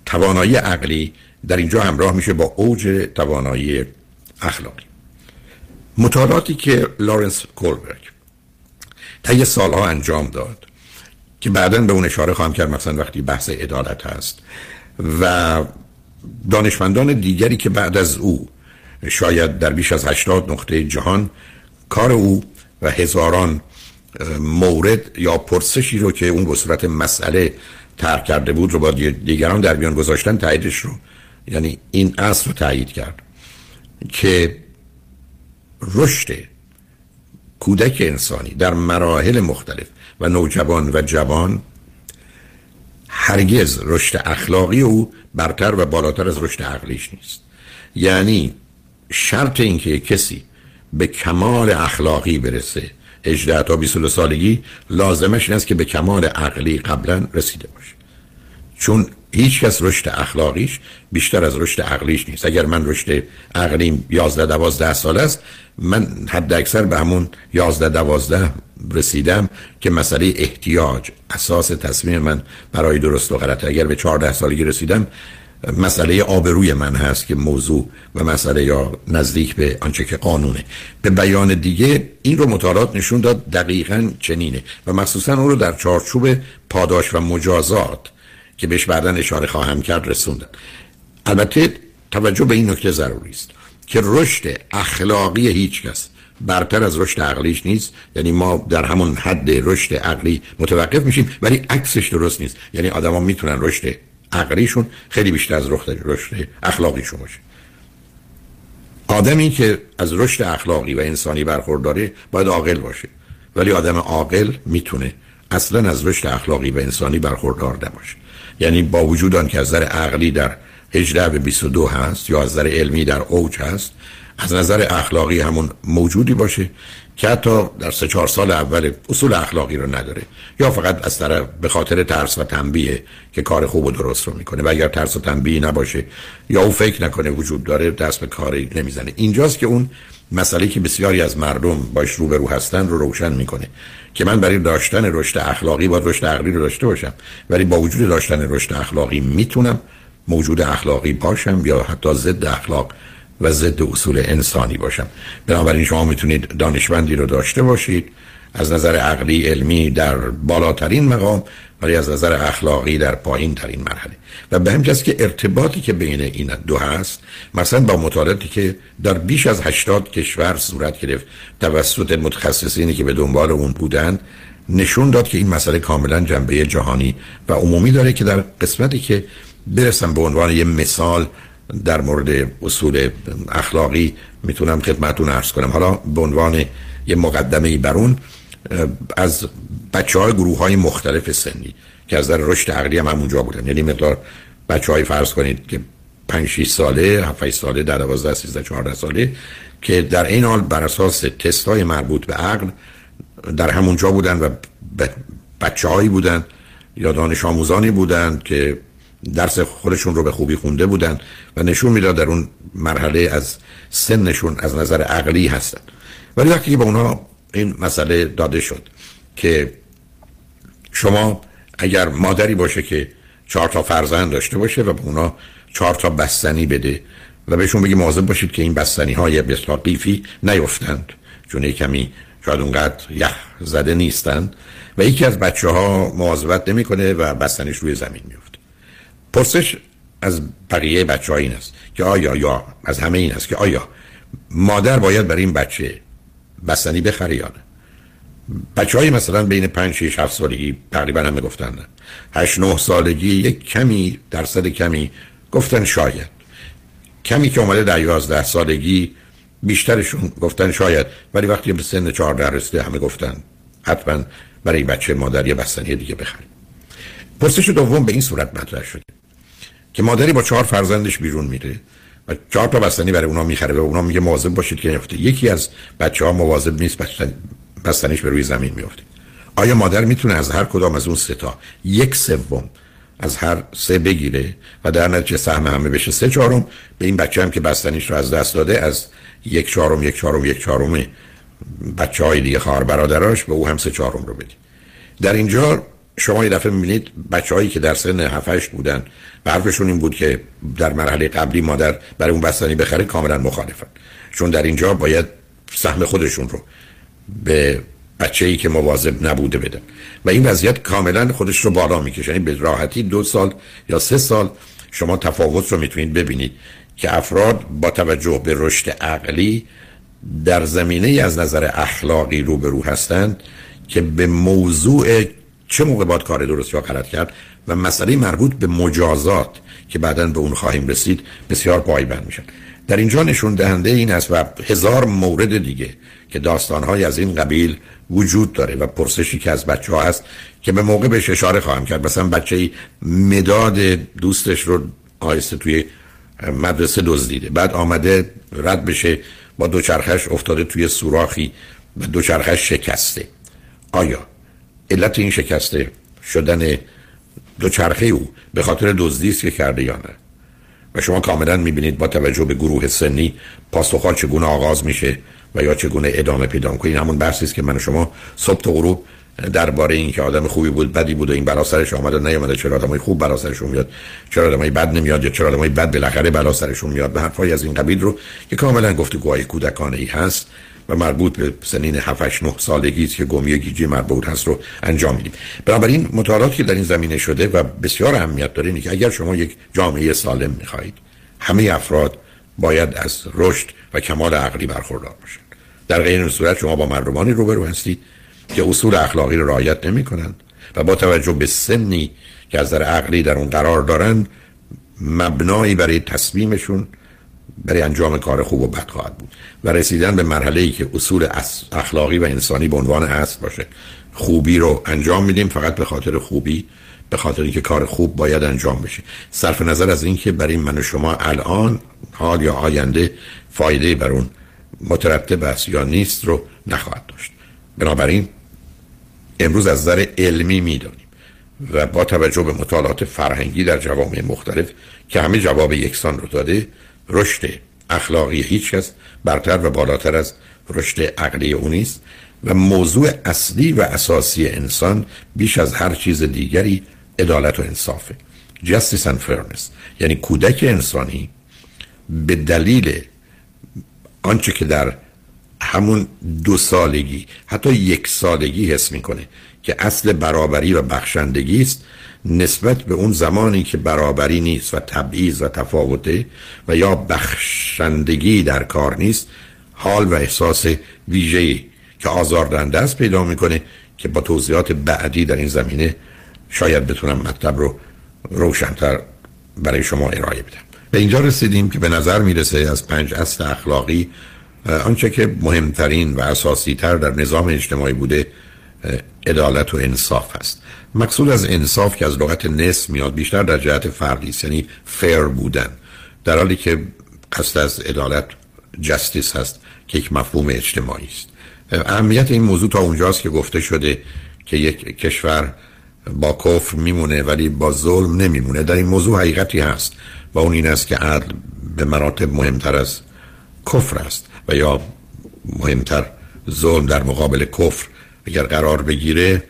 توانایی عقلی در اینجا همراه میشه با اوج توانایی اخلاقی. مطالعاتی که لارنس کولبرگ طی سالها انجام داد که بعدا به اون اشاره خواهم کرد مثلا وقتی بحث عدالت هست و دانشمندان دیگری که بعد از او شاید در بیش از 80 نقطه جهان کار او و هزاران مورد یا پرسشی رو که اون به صورت مسئله ترک کرده بود رو با دیگران در میان گذاشتن تاییدش رو یعنی این اصل رو تایید کرد که رشد کودک انسانی در مراحل مختلف و نوجوان و جوان هرگز رشد اخلاقی او برتر و بالاتر از رشد عقلیش نیست. یعنی شرط اینکه کسی به کمال اخلاقی برسه 18 تا 22 سالگی لازمش این است که به کمال عقلی قبلا رسیده باشه. چون هیچ کس رشد اخلاقیش بیشتر از رشد عقلیش نیست. اگر من رشد عقلیم 11 12 سال است من حد اکثر به همون 11 12 رسیدم که مسئله احتیاج اساس تصمیم من برای درست و غلط اگر به 14 سالگی رسیدم مسئله آبروی من هست که موضوع و مسئله یا نزدیک به آنچه که قانونه. به بیان دیگه این رو مطالعات نشون داد دقیقا چنینه. و مخصوصا اون رو در چارچوب پاداش و مجازات که بهش بعدا اشاره خواهم کرد رسوندن. البته توجه به این نکته ضروری است که رشد اخلاقی هیچ کس برتر از رشد عقلیش نیست. یعنی ما در همون حد رشد عقلی متوقف میشیم ولی عکسش درست نیست. یعنی آدما می‌تونن رشد عقلیشون خیلی بیشتر از رشد اخلاقیشون باشه. آدمی که از رشد اخلاقی و انسانی برخورداره باید عاقل باشه. ولی آدم عاقل می‌تونه اصلا از رشد اخلاقی و انسانی برخوردار نباشه. یعنی با وجود آن که از نظر عقلی در 18 به 22 هست یا از نظر علمی در اوج هست از نظر اخلاقی همون موجودی باشه که حتی در سه چهار سال اول اصول اخلاقی رو نداره. یا فقط از طرف به خاطر ترس و تنبیه که کار خوب و درست رو می‌کنه. و اگر ترس و تنبیه نباشه یا او فکر نکنه وجود داره دست به کاری نمی‌زنه. اینجاست که اون مسئله که بسیاری از مردم باش روبرو هستن رو روشن می‌کنه. که من برای داشتن رشد اخلاقی باید رشد عقلی رو داشته باشم. ولی با وجود داشتن رشد اخلاقی می‌تونم موجود اخلاقی باشم یا حتی ضد اخلاق و ضد اصول انسانی باشم. بنابراین شما می‌تونید دانشمندی رو داشته باشید. از نظر عقلی علمی در بالاترین مقام ولی از نظر اخلاقی در پایین ترین مرحله. و به همین که ارتباطی که بین این دو هست مثلا با مطالعاتی که در بیش از 80 کشور صورت گرفت توسط متخصصینی که به دنبال اون بودند نشون داد که این مسئله کاملا جنبه جهانی و عمومی داره که در قسمتی که برسم به عنوان یه مثال در مورد اصول اخلاقی می‌تونم خدمتون ارز کنم. حالا به عنوان یه مقدمه ای برون از بچه های گروه های مختلف سنی که از در رشد عقلی هم همونجا بودن. یعنی مقدار بچه های فرض کنید که 5 6 ساله 7 ساله در 12 13 14 ساله که در این حال بر اساس تست های مربوط به عقل در همونجا بودن و بچه هایی بودن یا دانش آموزانی بودند که درس خودشون رو به خوبی خونده بودن و نشون می‌داد در اون مرحله از سنشون از نظر عقلی هستن. ولی وقتی که به اونا این مسئله داده شد که شما اگر مادری باشه که چهار تا فرزند داشته باشه و به اونا چهار تا بستنی بده و بهشون بگی مواظب باشید که این بستنی های بسیار قیفی نیفتند چون کمی شاید اونقدر یخ زده نیستند و یکی از بچه ها مواظبت نمی‌کنه و بستنیش روی زمین میفته پرسش از بقیه بچه ها این است که آیا یا از همه این است که آیا مادر باید برای این بچه بستنی بخره یا نه بچه های مثلا بین 5 6 7 سالگی تقریبا همه گفتن. نه 8 9 سالگی یک کمی درصد کمی گفتن شاید. کمی که اومده در 11 سالگی بیشترشون گفتن شاید. ولی وقتی به سن 14 رسیده همه گفتن حتما برای بچه مادر یه بستنی دیگه بخریم. پرسش دوم به این صورت مطرح شده که مادری با چهار فرزندش بیرون میره. و چهار تا بستنی برای اونا می‌خره و اونا میگه مواظب باشید که نیفته یکی از بچه ها مواظب نیست بستنیش به روی زمین میفته آیا مادر می‌تونه از هر کدام از اون سه تا یک سوم از هر سه بگیره و در نتیجه سهم همه بشه سه چهارم؟ به این بچه هم که بستنیش رو از دست داده از یک چهارم یک چهارم یک چهارم بچه های دیگه خواهر برادراش به او هم سه چهارم رو بدی. در اینجا شما یه دفعه می‌بینید بچه هایی که در سن 7 بودن و حرفشون این بود که در مرحله قبلی مادر برای اون بستنی بخره کاملا مخالفن. چون در اینجا باید سهم خودشون رو به بچه ای که مواظب نبوده بدن. و این وضعیت کاملا خودش رو بالا می‌کشه. یعنی به راحتی دو سال یا سه سال شما تفاوت رو می‌تونید ببینید که افراد با توجه به رشد عقلی در زمینه از نظر اخلاقی روبرو هستند که به موضوع چه موقع باید کار درست یا غلط کرد و مسئله مربوط به مجازات که بعدا به اون خواهیم رسید بسیار پایبند میشن در اینجا نشون دهنده این است و هزار مورد دیگه که داستانهای از این قبیل وجود داره و پرسشی که از بچه ها هست که به موقع بهش اشاره خواهم کرد. مثلا بچه مداد دوستش رو آیسته توی مدرسه دزدیده. بعد آمده رد بشه با دوچرخش افتاده توی سوراخی و دوچرخش شکسته. آیا علت این شکسته شدن دوچرخه او به خاطر دزدی است که کرده یا نه. و شما کاملا می‌بینید با توجه به گروه سنی پاسخها چگونه آغاز میشه و یا چگونه ادامه پیدا کنید همون بحثی است که من و شما صبح تا غروب درباره این که آدم خوبی بود بدی بود و این بلا سرش آمد و نیامده چرا آدمای خوب بلا سرشون میاد چرا آدمای بد نمیاد یا چرا آدمای بد بالاخره بلا سرشون میاد. به حرفای از این قبیل رو که کاملا گفتگوهای کودکانه ای هست و مربوط به سنین 7 8 9 سالگی است که گمی گیجی مربوط هست رو انجام میدیم. بنابراین مطالعاتی که در این زمینه شده و بسیار اهمیت داره اینه که اگر شما یک جامعه سالم می‌خواهید همه افراد باید از رشد و کمال عقلی برخوردار باشند. در غیر صورت شما با مردمانی روبرو هستید که اصول اخلاقی رو رعایت نمی کنند و با توجه به سنی که از در عقلی در اون قرار دارند مبنایی برای تصمیمشون برای انجام کار خوب و بد خواهد بود. و رسیدن به مرحله ای که اصول اخلاقی و انسانی به عنوان هست باشه. خوبی رو انجام میدیم فقط به خاطر خوبی به خاطر اینکه کار خوب باید انجام بشه. صرف نظر از اینکه برای من و شما الان حال یا آینده فایده بر اون مترتب است یا نیست رو نخواهد داشت. بنابراین امروز از نظر علمی می‌دانیم و با توجه به مطالعات فرهنگی در جوامع مختلف که همه جواب یکسان رو داده رشد اخلاقی هیچ کس برتر و بالاتر از رشد عقلی او نیست و موضوع اصلی و اساسی انسان بیش از هر چیز دیگری عدالت و انصافه. Justice and fairness. یعنی کودک انسانی به دلیل آنچه که در همون دو سالگی حتی یک سالگی حس می‌کنه که اصل برابری و بخشندگی است. نسبت به اون زمانی که برابری نیست و تبعیض و تفاوته و یا بخشندگی در کار نیست حال و احساس ویژه‌ای که آزاردهنده است پیدا می‌کنه که با توضیحات بعدی در این زمینه شاید بتونم مطلب رو روشنتر برای شما ارائه بدم. به اینجا رسیدیم که به نظر می‌رسه از پنج اصل اخلاقی آنچه که مهمترین و اساسی تر در نظام اجتماعی بوده عدالت و انصاف است. مقصود از انصاف که از لغت نصف میاد بیشتر در جهت فردی یعنی فیر بودن. در حالی که قصد از عدالت جستیس هست که یک مفهوم اجتماعی است. اهمیت این موضوع تا اونجاست که گفته شده که یک کشور با کفر میمونه ولی با ظلم نمیمونه. در این موضوع حقیقتی هست و اون این است که عدل به مراتب مهمتر از کفر است و یا مهمتر ظلم در مقابل کفر اگر قرار بگیره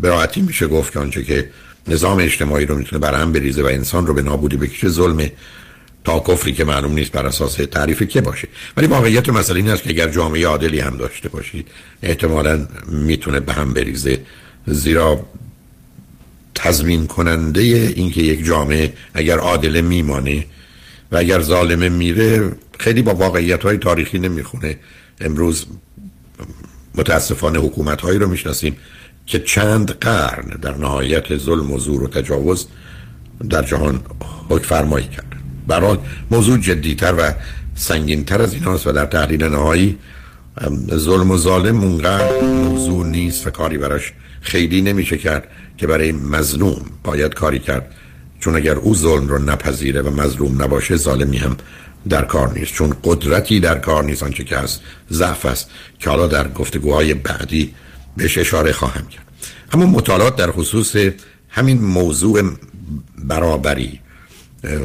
به راحتی میشه گفت که آنچه که نظام اجتماعی رو می‌تونه برهم بریزه و انسان رو به نابودی بکشه ظلم تا کفری که معلوم نیست بر اساس تعریف که باشه. ولی واقعیت مسئله این است که اگر جامعه عادلی هم داشته باشید احتمالا می‌تونه به هم بریزه. زیرا تضمین کننده اینکه یک جامعه اگر عادله میمانه و اگر ظالمه میره خیلی با واقعیت های تاریخی نمی‌خونه. امروز متاسفانه حکومت هایی رو می‌شناسیم که چند قرن در نهایت ظلم و زور و تجاوز در جهان حکم فرمایی کرد. برای موضوع جدیتر و سنگینتر از این هاست و در تحلیل نهایی ظلم و ظالم اونقدر موضوع نیست و کاری براش خیلی نمیشه کرد که برای مظلوم باید کاری کرد. چون اگر او ظلم رو نپذیره و مظلوم نباشه ظالمی هم در کار نیست چون قدرتی در کار نیست آنچه که هست ضعف است که حالا در گفتگوهای بعدی بهش اشاره خواهم کرد. اما مطالعات در خصوص همین موضوع برابری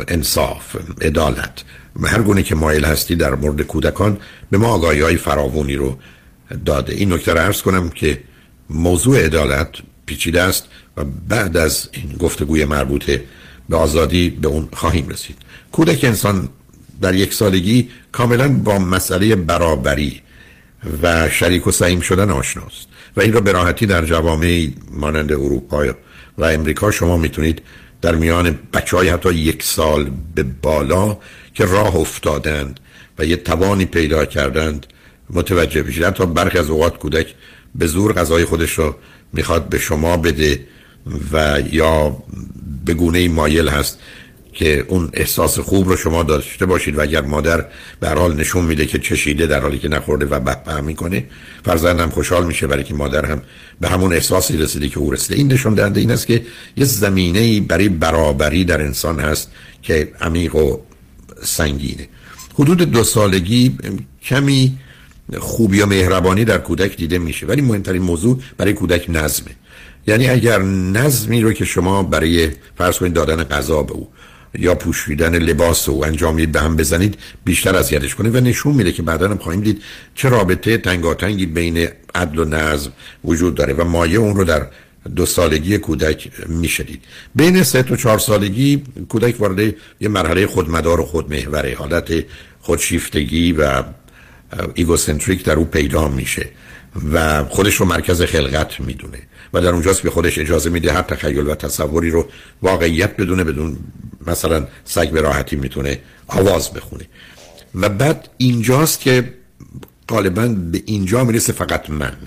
انصاف عدالت و هر گونه که مایل هستی در مورد کودکان به ما آگاهی های فراوانی رو داده. این نکته رو عرض کنم که موضوع عدالت پیچیده است و بعد از این گفتگوی مربوطه به آزادی به اون خواهیم رسید. کودک انسان در یک سالگی کاملا با مسئله برابری و شریک و سعیم شدن آشناست و این را به راحتی در جوامع مانند اروپا و امریکا شما می‌تونید در میان بچه های حتی یک سال به بالا که راه افتادند و یه توانی پیدا کردند متوجه بشید. حتی برخی از اوقات کودک به زور غذای خودش رو می‌خواد به شما بده و یا به گونه مایل هست که اون احساس خوب رو شما داشته باشید و اگر مادر به حال نشون میده که چشیده در حالی که نخورده و بپه می‌کنه فرزند هم خوشحال میشه برای که مادر هم به همون احساسی رسیده که او رسیده. این نشون دهنده این است که یه زمینه برای برابری در انسان هست که عمیق و سنگینه. حدود دو سالگی کمی خوبی و مهربانی در کودک دیده میشه ولی مهمترین موضوع برای کودک نظمه. یعنی اگر نظمی رو که شما برای فرض کنید دادن غذا به او یا پوشیدن لباس و انجامی به هم بزنید بیشتر اذیتش کنید و نشون میده که بعدا هم خواهیم دید چه رابطه تنگاتنگی بین عدل و نظم وجود داره و مایه اون رو در دو سالگی کودک میشه دید بین سه تا چهار سالگی کودک وارد یه مرحله خودمدار و خودمحوره حالت خودشیفتگی و egocentric در او پیدا میشه و خودش رو مرکز خلقت می‌دونه. و در اونجاست به خودش اجازه میده هر تخیل و تصوری رو واقعیت بدونه بدون مثلا سگ به راحتی می‌تونه آواز بخونه. و بعد اینجاست که غالبا به اینجا می‌رسه فقط من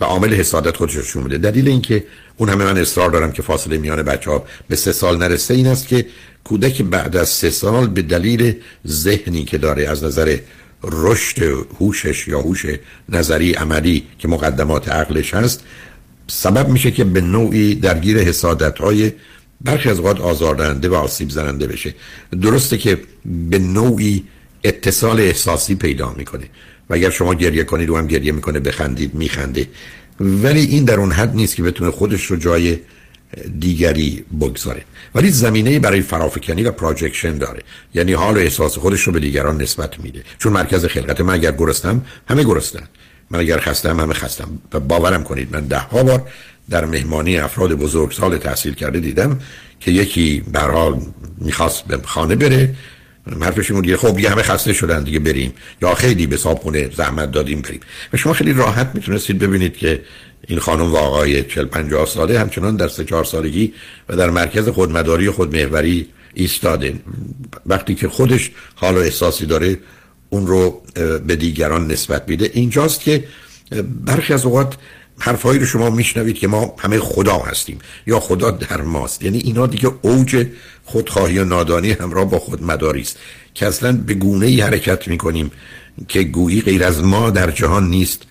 و عامل حسادت خودش نشون میده. دلیل اینکه اون همه من اصرار دارم که فاصله میان بچه ها به سه سال نرسه این است که کودک بعد از سه سال به دلیل ذهنی که داره از نظر رشد هوشش یا هوش نظری عملی که مقدمات عقلش هست سبب میشه که به نوعی درگیر حسادت های برخی از اوقات آزاردهنده و آسیب زننده بشه. درسته که به نوعی اتصال احساسی پیدا می‌کنه و اگر شما گریه کنید و هم گریه می‌کنه بخندید میخنده. ولی این در اون حد نیست که بتونه خودش رو جای دیگری بگذاره. ولی زمینه برای فرافکنی و پراجکشن داره. یعنی حال و احساس خودش رو به دیگران نسبت میده. چون مرکز خلقت من اگر گرستم همه گرستن. من اگر خستم همه خستم. و باورم کنید من ده ها بار در مهمانی افراد بزرگ سال تحصیل کرده دیدم که یکی برحال می‌خواست به خانه بره. حرفش این دیگه خب یه همه خسته شدن دیگه بریم. یا خیلی به صابخونه زحمت دادیم بریم. و شما خیلی راحت می‌تونستید ببینید که این خانم و آقای 40 50 ساله همچنان در سه چهار سالگی و در مرکز خودمداری خودمحوری ایستاده. وقتی که خودش حال و احساسی داره اون رو به دیگران نسبت میده. اینجاست که برخی از اوقات حرفهایی رو شما میشنوید که ما همه خدا هستیم یا خدا در ماست. یعنی اینا دیگه اوج خودخواهی و نادانی همراه با خود مداری است. که اصلا به گونه ای حرکت می‌کنیم که گویی غیر از ما در جهان نیست.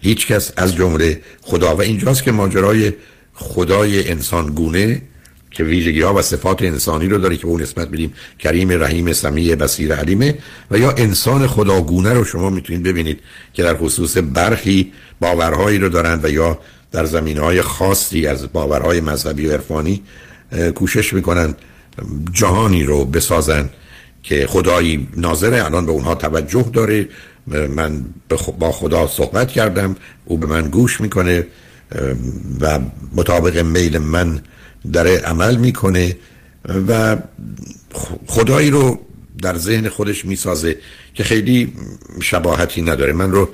هیچ کس از جمله خدا. و اینجاست که ماجرای خدای انسان گونه که ویژگی ها و صفات انسانی رو داره که به اون نسبت بدیم کریم رحیم سمیع بصیر علیمه و یا انسان خداگونه رو شما می‌تونید ببینید که در خصوص برخی باورهایی رو دارند و یا در زمین های خاصی از باورهای مذهبی و عرفانی کوشش می‌کنند جهانی رو بسازن که خدایی ناظره الان به اونها توجه داره. من با خدا صحبت کردم او به من گوش می‌کنه و مطابق میل من داره عمل می‌کنه و خدایی رو در ذهن خودش می‌سازه که خیلی شباهتی نداره. من رو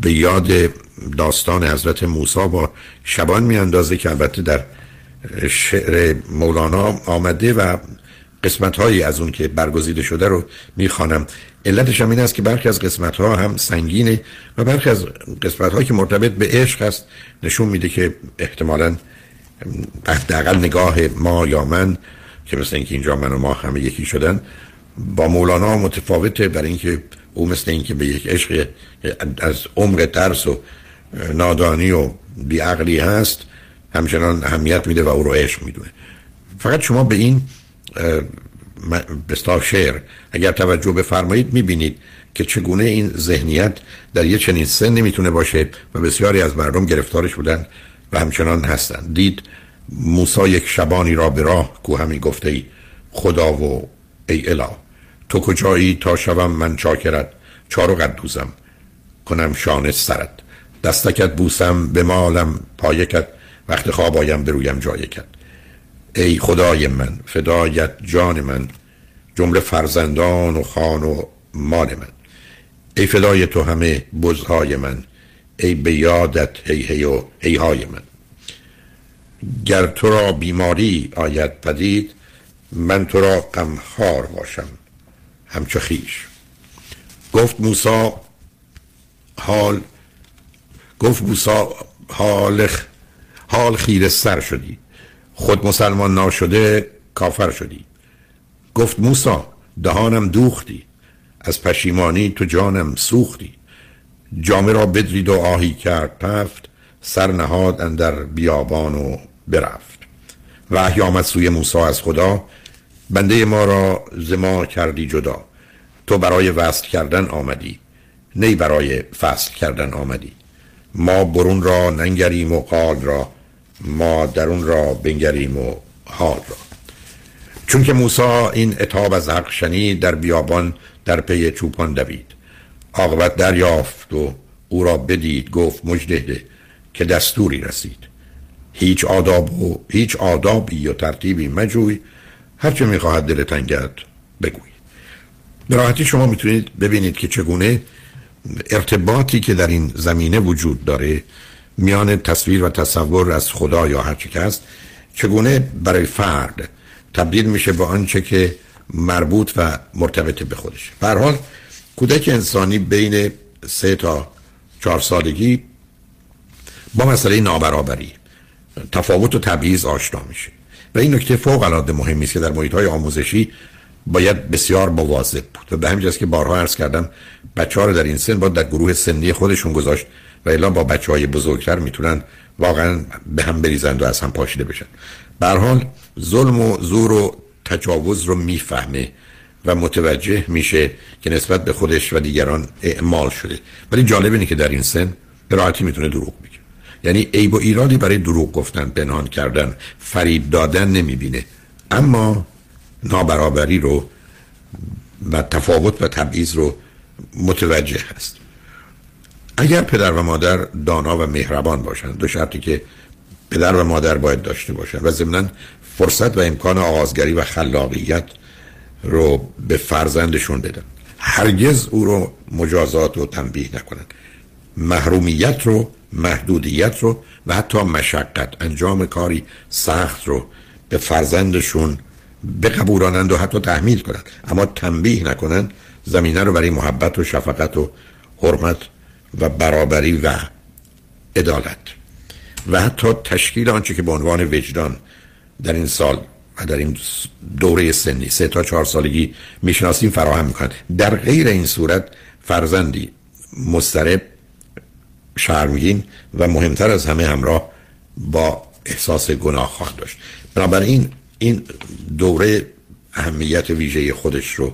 به یاد داستان حضرت موسی با شبان میاندازه که البته در شعر مولانا آمده و قسمت هایی از اون که برگزیده شده رو می‌خوانم. علتش هم این است که برخی از قسمت ها هم سنگینه و برخی از قسمت که مرتبط به عشق هست نشون میده که احتمالا حداقل نگاه ما یا من که مثل اینکه اینجا من و ما همه یکی شدن با مولانا متفاوته برای اینکه او مثل اینکه به یک عشق از عمق ترس و نادانی و بیعقلی هست همچنان اهمیت میده و او رو عشق می‌دونه. فقط شما به این بستا شعر اگر توجه بفرمایید می‌بینید که چگونه این ذهنیت در یه چنین سن نمی‌تونه باشه و بسیاری از مردم گرفتارش بودن و همچنان هستند. دید موسا یک شبانی را به راه کو همی گفته ای خدا و ای اله تو کجایی تا شوم من چاکرت چارو قدوزم کنم شانه سرت دستکت بوسم به مالم پایکت وقت خواب آیم برویم جایکت. ای خدای من فدایت جان من جمله فرزندان و خان و مال من. ای فدای تو همه بزهای من ای به یادت هی هی و هی های من. گر تو را بیماری آید پدید من تو را غمخوار باشم. همچو خیش. گفت موسی حال گفت موسا حال حال خیر سر شدی. خود مسلمان ناشده کافر شدی. گفت موسا دهانم دوختی. از پشیمانی تو جانم سوختی. جامه را بدرید و آهی کرد تفت سر نهاد اندر بیابان و برفت. وحی آمد سوی موسی از خدا بنده ما را زما کردی جدا. تو برای وصل کردن آمدی نی برای فصل کردن آمدی. ما برون را ننگریم و قال را ما درون را بنگریم و حال را. چون که موسی این اتاب از حق شنید در بیابان در پی چوپان دوید. عاقبت دریافت و او را بدید گفت مجدهده که دستوری رسید. هیچ آداب و هیچ آدابی و ترتیبی مجوی هرچه می‌خواهد دل تنگت بگوی به راحتی شما می‌تونید ببینید که چگونه ارتباطی که در این زمینه وجود داره میان تصویر و تصور از خدا یا هر که هست چگونه برای فرد تبدیل میشه به آنچه که مربوط و مرتبط به خودش به حال کودک انسانی بین سه تا چهار سالگی با مسئله نابرابری. تفاوت و تبعیض آشنا میشه. و این نکته فوق العاده مهمی است که در محیط های آموزشی باید بسیار مواظب بود. و به همین که بارها عرض کردم بچه ها رو در این سن باید در گروه سنی خودشون گذاشت و الا با بچه های بزرگتر می‌تونن واقعا به هم بریزند و از هم پاشیده بشن. به حال ظلم و زور و تجاوز رو می‌فهمه و متوجه میشه که نسبت به خودش و دیگران اعمال شده. ولی جالب اینه که در این سن به راحتی می‌تونه دروغ بگه. یعنی عیب و ایرادی برای دروغ گفتن پنهان کردن فریب دادن نمی‌بینه. اما نابرابری رو و تفاوت و تبعیض رو متوجه هست. اگر پدر و مادر دانا و مهربان باشند دو شرطی که پدر و مادر باید داشته باشند و ضمنا فرصت و امکان آغازگری و خلاقیت رو به فرزندشون بدن. هرگز او رو مجازات و تنبیه نکنند محرومیت رو محدودیت رو و حتی مشقت انجام کاری سخت رو به فرزندشون بقبولانند و حتی تحمیل کنند. اما تنبیه نکنند زمینه رو برای محبت و شفقت و حرمت و برابری و عدالت. و حتی تشکیل آنچه که به عنوان وجدان در این سال و در این دوره سنی سه تا چهار سالگی می‌شناسیم فراهم می‌کنند در غیر این صورت فرزندی مسترب شرمگین و مهمتر از همه همراه با احساس گناه خواهد داشت. بنابراین این دوره اهمیت ویژه خودش رو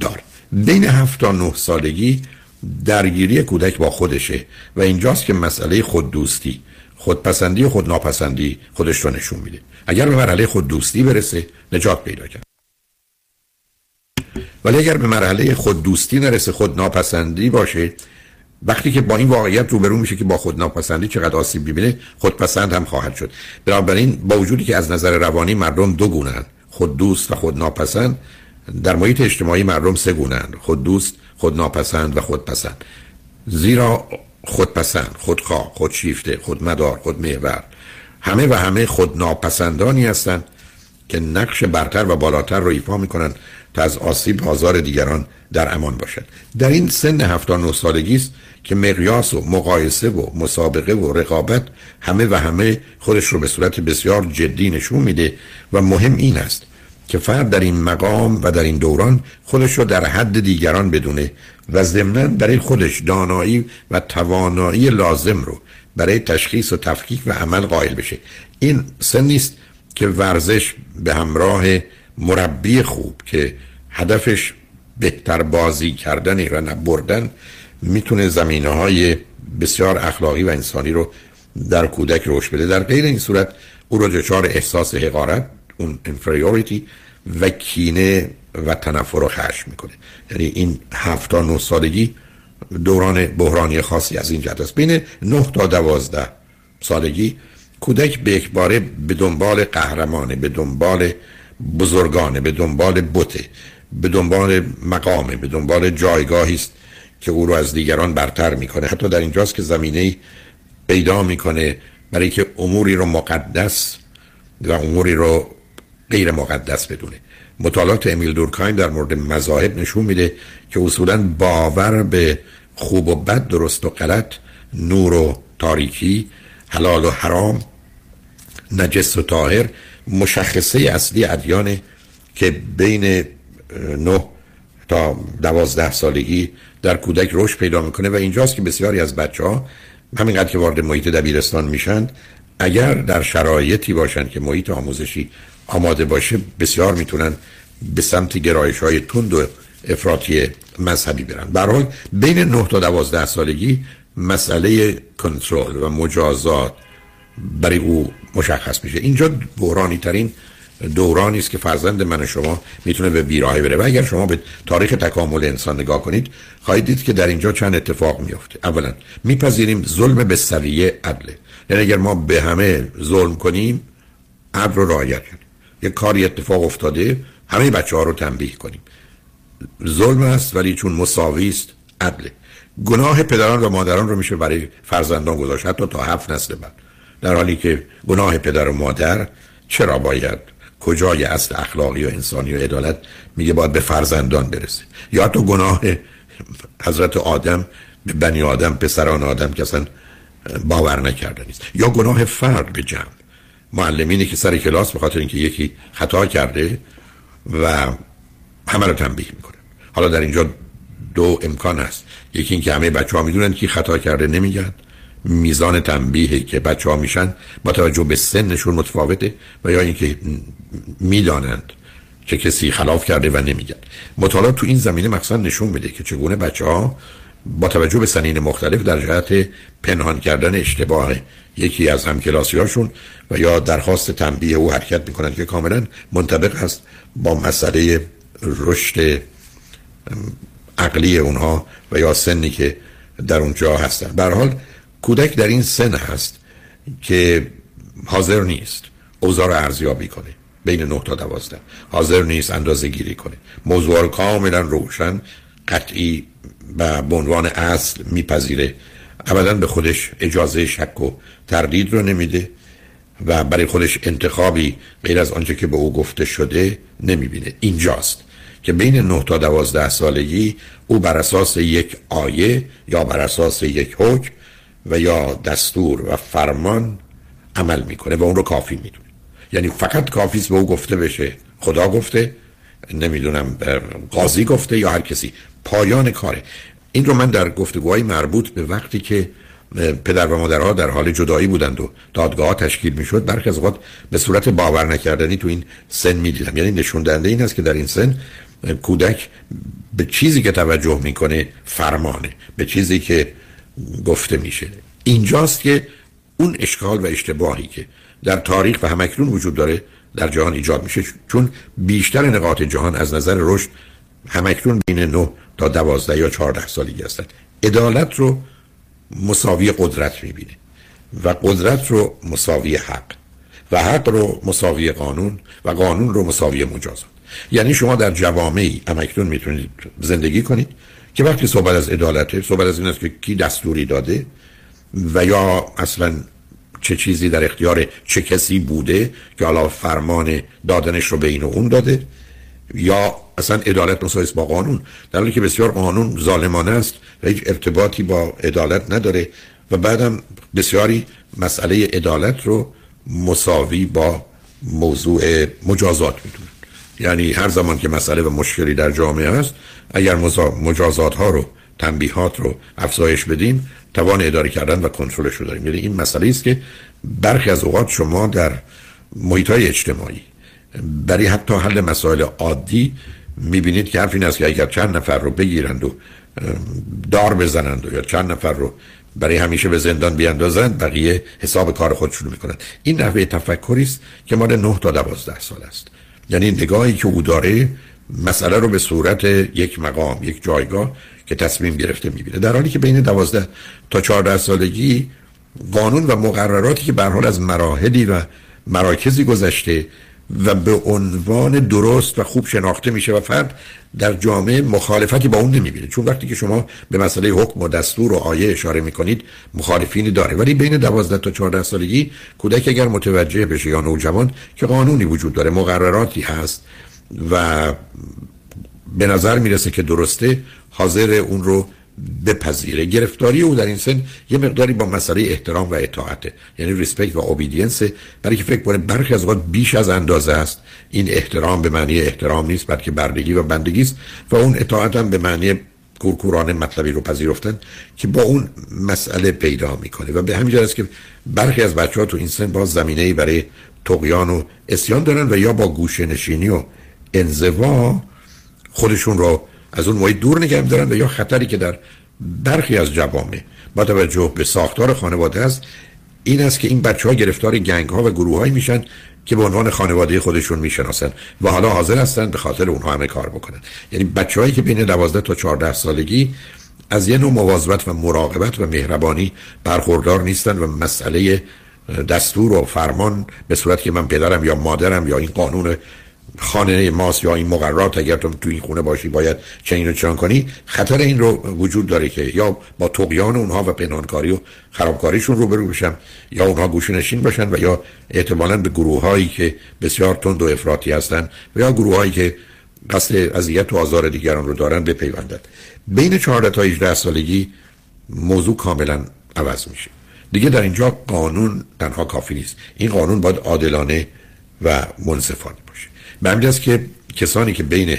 دار. بین هفت تا نه سالگی درگیری کودک با خودشه و اینجاست که مسئله خوددوستی خودپسندی و خودناپسندی خودش رو نشون میده. اگر به مرحله خوددوستی برسه نجات پیدا کرد. ولی اگر به مرحله خوددوستی نرسه خودناپسندی باشه وقتی که با این واقعیت روبرو میشه که با خود ناپسندی چقدر آسیب ببینه خودپسند هم خواهد شد. بنابراین با وجودی که از نظر روانی مردم دو گونن خود دوست و خود ناپسند در محیط اجتماعی مردم سه گونن خود دوست خود ناپسند و خودپسند. زیرا خودپسند خودخواه خودشیفته خودمدار خودمحور. همه و همه خود ناپسندانی هستند که نقش برتر و بالاتر رو ایفا می‌کنن تا از آسیب آزار دیگران در امان باشد. در این سن 79 سالگی است که مقیاس و مقایسه و مسابقه و رقابت همه و همه خودش رو به صورت بسیار جدی نشون میده و مهم این است که فرد در این مقام و در این دوران خودش رو در حد دیگران بدونه و ضمنا برای خودش دانایی و توانایی لازم رو برای تشخیص و تفکیک و عمل قائل بشه. این سن نیست که ورزش به همراه مربی خوب که هدفش بهتر بازی کردن و نبردن می‌تونه زمینه های بسیار اخلاقی و انسانی رو در کودک روش بده. در غیر این صورت او رو دچار احساس حقارت اون انفریوریتی و کینه و تنفر رو خشم می‌کنه. یعنی این هفت تا سالگی دوران بحرانی خاصی از این جهت است. بین نه تا دوازده سالگی کودک به باره به دنبال قهرمانه به دنبال بزرگانه به دنبال بوته به دنبال مقامه به دنبال جایگاهی است که او رو از دیگران برتر می‌کنه. حتی در اینجاست که زمینه پیدا می‌کنه برای که اموری رو مقدس و اموری رو غیر مقدس بدونه. مطالعات امیل دورکایم در مورد مذاهب نشون میده که اصولا باور به خوب و بد درست و غلط نور و تاریکی حلال و حرام نجس و طاهر مشخصه اصلی ادیانه که بین نه تا دوازده سالگی در کودک رشد پیدا می‌کنه و اینجاست که بسیاری از بچه ها همینقدر که وارد محیط دبیرستان میشن اگر در شرایطی باشن که محیط آموزشی آماده باشه بسیار می‌تونن به سمت گرایش های تند و افراطی مذهبی برن. برحال بین 9 تا 12 سالگی مسئله کنترل و مجازات برای او مشخص میشه. اینجا بحرانی ترین دورانی است که فرزند من شما می‌تونه به بیراهی بره. و اگر شما به تاریخ تکامل انسان نگاه کنید خواهید دید که در اینجا چند اتفاق میفته اولا میپذیریم ظلم به سویه عدله. یعنی اگر ما به همه ظلم کنیم عدل رو رعایت کنیم یک کاری اتفاق افتاده همه بچه ها رو تنبیه کنیم. ظلم است ولی چون مساوی است عدله. گناه پدران و مادران رو میشه برای فرزندان گذاشت حتی تا هفت نسل بعد. در حالی که گناه پدر و مادر چرا باید؟ کجای اصل اخلاقی و انسانی و عدالت؟ میگه باید به فرزندان برسه. یا حتی گناه حضرت آدم به بنی آدم پسران آدم که اصلا باور نکرده نیست. یا گناه فرد به جمع. معلمینی که سر کلاس به خاطر اینکه یکی خطا کرده و همه رو تنبیه می‌کنه. حالا در اینجا دو امکان هست. یکی اینکه همه بچه ها می‌دونن که خطا کرده نمیگن. میزان تنبیه که بچه ها میشن با توجه به سنشون متفاوته و یا اینکه می‌دانند که کسی خلاف کرده و نمیگن. مطالعات تو این زمینه مقصد نشون میده که چگونه بچه ها با توجه به سنین مختلف در جهت پنهان کردن اشتباه یکی از همکلاسی هاشون و یا درخواست تنبیه او حرکت می‌کنن که کاملا منطبق هست با مسئله رشد عقلی اونها و یا سنی که در اونجا هستن. به حال کودک در این سن هست که حاضر نیست اوضاع رو ارزیابی کنه بین 9 تا 12 حاضر نیست اندازه گیری کنه. موضوع کاملا روشن قطعی و به عنوان اصل میپذیره. ابدا به خودش اجازه شک و تردید رو نمیده و برای خودش انتخابی غیر از آنچه که به او گفته شده نمی‌بینه. اینجاست که بین 9 تا 12 سالگی او بر اساس یک آیه یا بر اساس یک حکم و یا دستور و فرمان عمل می‌کنه و اون رو کافی می‌دونه. یعنی فقط کافی است به او گفته بشه. خدا گفته. نمی‌دونم قاضی گفته یا هر کسی. پایان کاره. این رو من در گفتگوهای مربوط به وقتی که پدر و مادرها در حال جدایی بودند و دادگاه تشکیل می‌شد برخی از اوقات به صورت باور نکردنی تو این سن می‌دیدم. یعنی نشون دهنده این است که در این سن کودک به چیزی که توجه می‌کنه فرمانه به چیزی که گفته میشه. اینجاست که اون اشکال و اشتباهی که در تاریخ و همکنون وجود داره در جهان ایجاد میشه چون بیشتر نقاط جهان از نظر رشد همکنون بین 9 تا 12 یا 14 سالگی هستند عدالت رو مساوی قدرت می‌بینه و قدرت رو مساوی حق و حق رو مساوی قانون و قانون رو مساوی مجازات. یعنی شما در جوامعی همکنون می‌تونید زندگی کنید که وقتی صحبت از عدالته صحبت از این است که کی دستوری داده و یا اصلا چه چیزی در اختیار چه کسی بوده که حالا فرمان دادنش رو به این و اون داده یا اصلا عدالت مساوی با قانون در حالی که بسیار قانون ظالمانه است و هیچ ارتباطی با عدالت نداره و بعدم بسیاری مسئله عدالت رو مساوی با موضوع مجازات می‌دونن یعنی هر زمان که مسئله و مشکلی در جامعه است اگر مجازات ها رو تنبیهات رو افزایش بدیم توان اداره کردن و کنترلش رو داریم. یعنی این مسئله است که برخی از اوقات شما در محیط های اجتماعی برای حتی حل مسائل عادی می‌بینید که حرف این است که اگر چند نفر رو بگیرند و دار بزنند و یا چند نفر رو برای همیشه به زندان بیاندازند بقیه حساب کار خودشون می‌کنند. این نحوه تفکری است که مال 9 تا 12 سال است. یعنی نگاهی که او داره مسئله رو به صورت یک مقام یک جایگاه که تصمیم گرفته می‌بینه. در حالی که بین 12 تا 14 سالگی قانون و مقرراتی که به حال از مراحلی و مراکزی گذشته و به عنوان درست و خوب شناخته میشه و فرد در جامعه مخالفتی با اون نمی‌بینه. چون وقتی که شما به مسئله حکم و دستور و آیه اشاره می‌کنید مخالفینی داره. ولی بین 12 تا 14 سالگی کودک اگر متوجه بشه یا نوجوان که قانونی وجود داره مقرراتی هست و به نظر می‌رسه که درسته حاضر اون رو بپذیره. گرفتاری او در این سن یه مقداری با مسئله احترام و اطاعته یعنی ریسپکت و اوبیدینس برای که فکر کنه برخی از اوقات بیش از اندازه است. این احترام به معنی احترام نیست بلکه بردگی و بندگی است و اون اطاعت هم به معنی کورکورانه مطلبی رو پذیرفتن که با اون مسئله پیدا می‌کنه. و به همین است که برخی از بچه ها تو این سن باز زمینه برای تقیان و اسیان دارن و یا با گوشه نشینی و انزوا خودشون رو از اون محیط دور نگه دارن و یا خطری که در برخی از جوامع با توجه به ساختار خانواده است این است که این بچه ها گرفتار گنگ ها و گروه هایی میشن که به عنوان خانواده خودشون می‌شناسن و حالا حاضر هستن به خاطر اونها همه کار بکنن. یعنی بچه هایی که بین 12 تا 14 سالگی از یه نوع مواظبت و مراقبت و مهربانی برخوردار نیستن و مسئله دستور و فرمان به صورت که من پدرم یا مادرم یا این قانون خانه ماست یا این مقررات اگر تو تو این خونه باشی باید چنین و چنان کنی؟ خطر این رو وجود داره که یا با تقیان اونها و پنهانکاری و خرابکاریشون روبرو بشم یا اونها گوشنشین باشن و یا احتمالا به گروه هایی که بسیار تند و افراطی هستن و یا گروه هایی که قصد اذیت و آزار دیگران رو دارن بپیوندن. بین 14 تا 18 سالگی موضوع کاملا عوض میشه. دیگه در اینجا قانون تنها کافی نیست. این قانون باید عادلانه و منصفانه باشه. به همین که کسانی که بین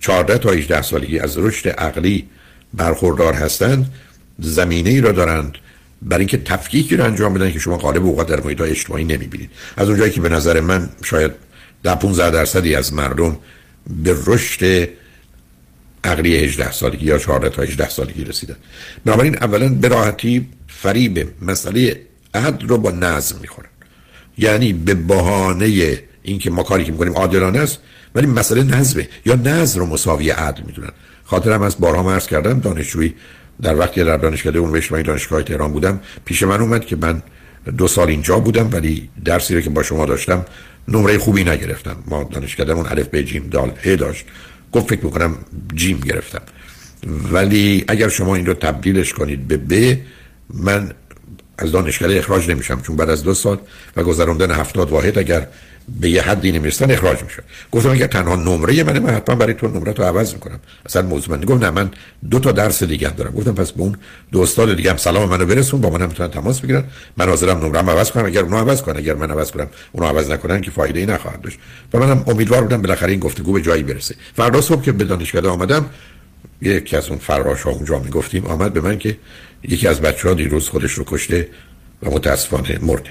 14 تا 18 سالگی از رشد عقلی برخوردار هستند زمینه ای را دارند برای اینکه تفکیکی رو انجام بدن که شما غالب اوقات در محیط اجتماعی نمی‌بینید. از اونجایی که به نظر من شاید در 15 درصدی از مردم به رشد عقلی 18 سالگی یا 14 تا 18 سالگی رسیدن. بنابراین اولا به راحتی فریب مسئله عدل رو با نظم می‌خورن. یعنی به بهانه اینکه ما کاری که می‌کنیم عادلانه است ولی مسئله نظمه. یا نظم رو مساوی عدل می‌دونن. خاطرم از بارها عرض کردم دانشجویی در وقتی در دانشکده اون اجتماعی دانشگاه تهران بودم پیش من اومد که من دو سال اینجا بودم ولی درسی رو که با شما داشتم نمره خوبی نگرفتم. ما دانشکده اون الف به جیم دال ه داشت. گفت فکر می‌کنم جیم گرفتم. ولی اگر شما این رو تبدیلش کنید به ب من از دانشکده اخراج نمیشم چون بعد از دو سال و گذراندن هفتاد واحد اگر به یه حدی نمی‌رسن اخراج میشن. گفتم اگر تنها نمره منه من حتما برای تو نمره تو عوض می‌کنم. اصلا موضوع من گفت نه من دو تا درس دیگه دارم. گفتم پس به اون دو استاد دیگه هم سلام منو برسون با منم می‌تونن تماس بگیرن. من حاضرم نمره عوض کنم اگر اونو عوض کنن. اگر من عوض کنم اونو عوض نکنن که فایده ای نخواهد داشت. و منم امیدوار بودم بالاخره این گفتگو به جایی برسه. فردا صبح که به دانشگاه آمدم یکی از اون فراش ها اونجا می‌گفتیم آمد به من که یکی از بچه ها دیروز خودش رو کشته و متاسفانه مرده.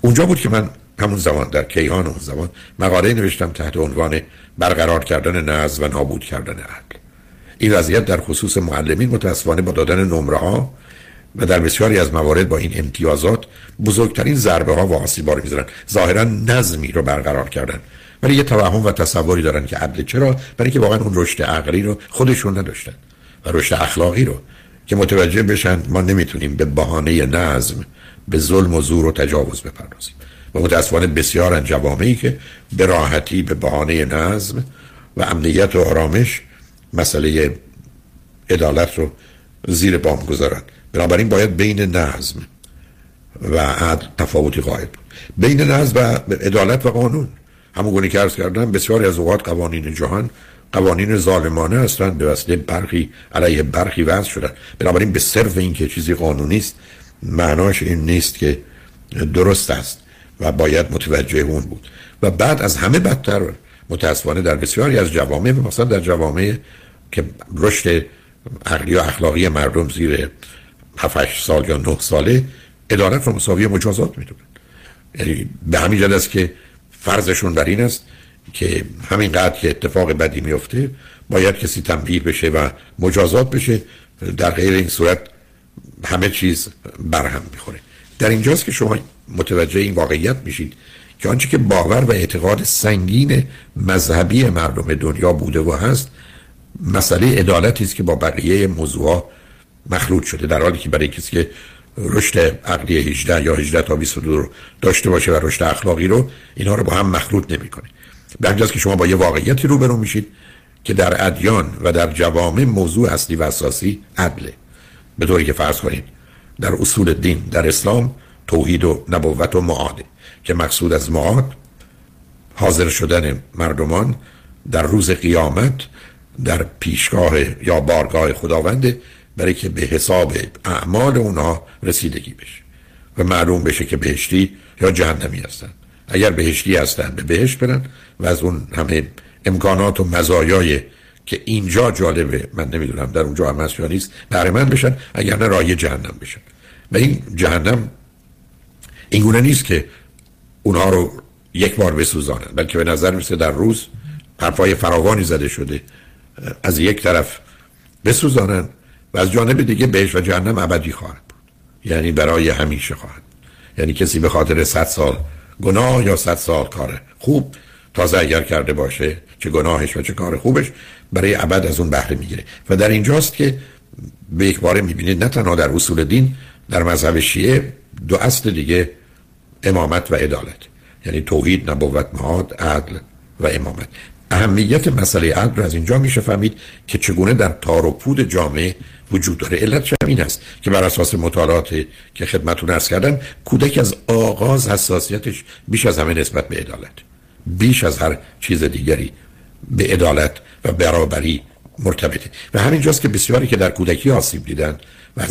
اونجا بود که من همون زمان در کیهان اون زمان مقاله نوشتم تحت عنوان برقرار کردن نظم و نابود کردن عقل. این وضعیت در خصوص معلمین متاسفانه با دادن نمره ها و در بسیاری از موارد با این امتیازات بزرگترین ضربه ها و آسیبا رو می‌ذارن ظاهرا نظمی رو برقرار کردن. ولی یه توهم و تصوری دارن که عدل چرا؟ برای اینکه واقعا اون رشد عقلی رو خودشون نداشتن و رشد اخلاقی رو که متوجه بشن ما نمی‌تونیم به بهانه نظم به ظلم و زور و تجاوز بپردازیم. و متاسفانه بسیار جوامعی که به راحتی به بهانه نظم و امنیت و آرامش مسئله عدالت رو زیر بام گذارن بنابراین باید بین نظم و عدل تفاوتی قائل بود. بین نظم و عدالت و قانون. همون گونه که ارز کردم بسیاری از اوقات قوانین جهان قوانین ظالمانه هستند به وسیله برخی علیه برخی وضع شدن. بنابراین به صرف اینکه چیزی قانونی است معناش این نیست که درست است. و باید متوجه اون بود. و بعد از همه بدتر متاسفانه در بسیاری از جوامع مثلا در جوامع که رشد عقلی و اخلاقی مردم زیر 7 سال یا 9 ساله ادارت رو مساوی مجازات می‌دونن یعنی به همین جد است که فرضشون بر این است که همینقدر که اتفاق بدی میفته باید کسی تنبیه بشه و مجازات بشه. در غیر این صورت همه چیز برهم می‌خوره. در اینجاست که شما متوجه این واقعیت میشید که آنچه که باور و اعتقاد سنگین مذهبی مردم دنیا بوده و هست مسئله عدالتی است که با بقیه موضوع مخلوط شده در حالی که برای کسی که رشد عقلی 18 یا 18 تا 22 رو داشته باشه و رشد اخلاقی رو اینها رو با هم مخلوط نمی‌کنه. به همجاست که شما با یه واقعیتی روبرو میشید که در ادیان و در جوامع موضوع اصلی و اساسی عدله. به طوری که فرض کنید در اصول دین در اسلام توحید و نبوت و معاده که مقصود از معاد حاضر شدن مردمان در روز قیامت در پیشگاه یا بارگاه خداونده برای که به حساب اعمال اونا رسیدگی بشه و معلوم بشه که بهشتی یا جهنمی هستن. اگر بهشتی هستن به بهشت برن و از اون همه امکانات و مزایای که اینجا جالبه من نمی‌دونم در اونجا هم هست یا نیست بهره بشن اگر نه رای جهنم بشن. و این جهنم اینگونه نیست که اونها رو یک بار بسوزانن بلکه به نظر میسه در روز حرفای فراوانی زده شده از یک طرف بسوزانن و از جانب دیگه بهش و جهنم ابدی خواهد بود. یعنی برای همیشه خواهد. یعنی کسی به خاطر صد سال گناه یا صد سال کاره خوب تازه اگر کرده باشه چه گناهش و چه کار خوبش برای ابد از اون بهره می‌گیره. و در اینجاست که به یک باره می‌بینید نه تنها در اصول دین در مذهب شیعه دو اصل دیگه امامت و عدالت. یعنی توحید نبوت معاد عدل و امامت. اهمیت مسئله عدل از اینجا میشه فهمید که چگونه در تار و پود جامعه وجود داره. علت این است که بر اساس مطالعات که خدمتون ارز کردم کودک از آغاز حساسیتش بیش از همه نسبت به عدالت. بیش از هر چیز دیگری به عدالت و برابری مرتبطه. و همینجاست که بسیاری که در کودکی آسیب دیدن و,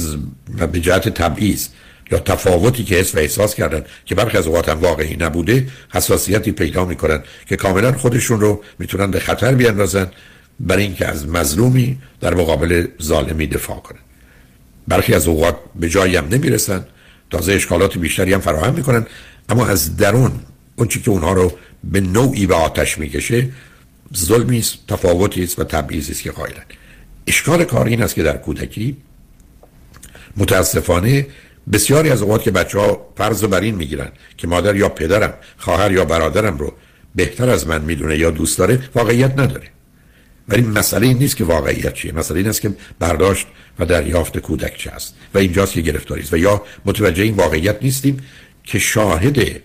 و به جهت تبعیض یا تفاوتی که حس و احساس کردن که برخی از اوقات هم واقعی نبوده حساسیتی پیدا می‌کنن که کاملا خودشون رو می‌تونن به خطر بیاندازن برای اینکه از مظلومی در مقابل ظالمی دفاع کنن. برخی از اوقات به جایی هم نمی‌رسن تازه اشکالات بیشتری هم فراهم می‌کنن اما از درون اون که اونها رو به نوعی به آتش می‌کشه ظلمی است تفاوتی است و تبعیضی است که قائلن. اشکال کار این است که در کودکی متاسفانه بسیاری از اوقات که بچه ها فرض بر این می‌گیرن که مادر یا پدرم خواهر یا برادرم رو بهتر از من می‌دونه یا دوست داره واقعیت نداره. ولی مسئله این نیست که واقعیت چیه. مسئله این است که برداشت و دریافت کودک چه است و اینجاست که گرفتاری است. و یا متوجه این واقعیت نیستیم که شاهد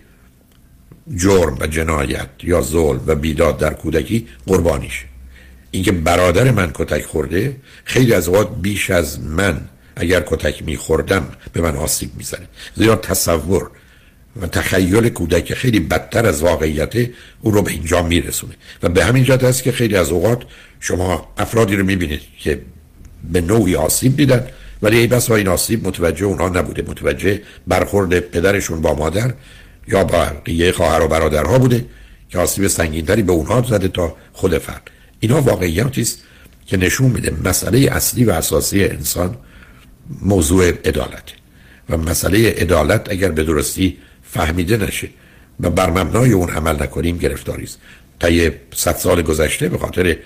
جرم و جنایت یا ظلم و بیداد در کودکی قربانیشه. اینکه برادر من کتک خورده خیلی از اوقات بیش از من اگر کتک میخوردم به من آسیب می‌زنه. زیرا تصور و تخیل کودک خیلی بدتر از واقعیت او رو به اینجا میرسونه. و به همین جهت است که خیلی از اوقات شما افرادی رو می‌بینید که به نوعی آسیب دیدن ولی ای بس این آسیب متوجه اونها نبوده. متوجه برخورد پدرشون با مادر یا با بقیه خواهر و برادرها بوده که آسیب سنگینتری به اونها زده تا خود فرد. اینا واقعیاتی است که نشون میده مسئله اصلی و اساسی انسان موضوع عدالت. و مسئله عدالت اگر به درستی فهمیده نشه و بر مبنای اون عمل نکنیم گرفتاری است. طی صد سال گذشته به خاطر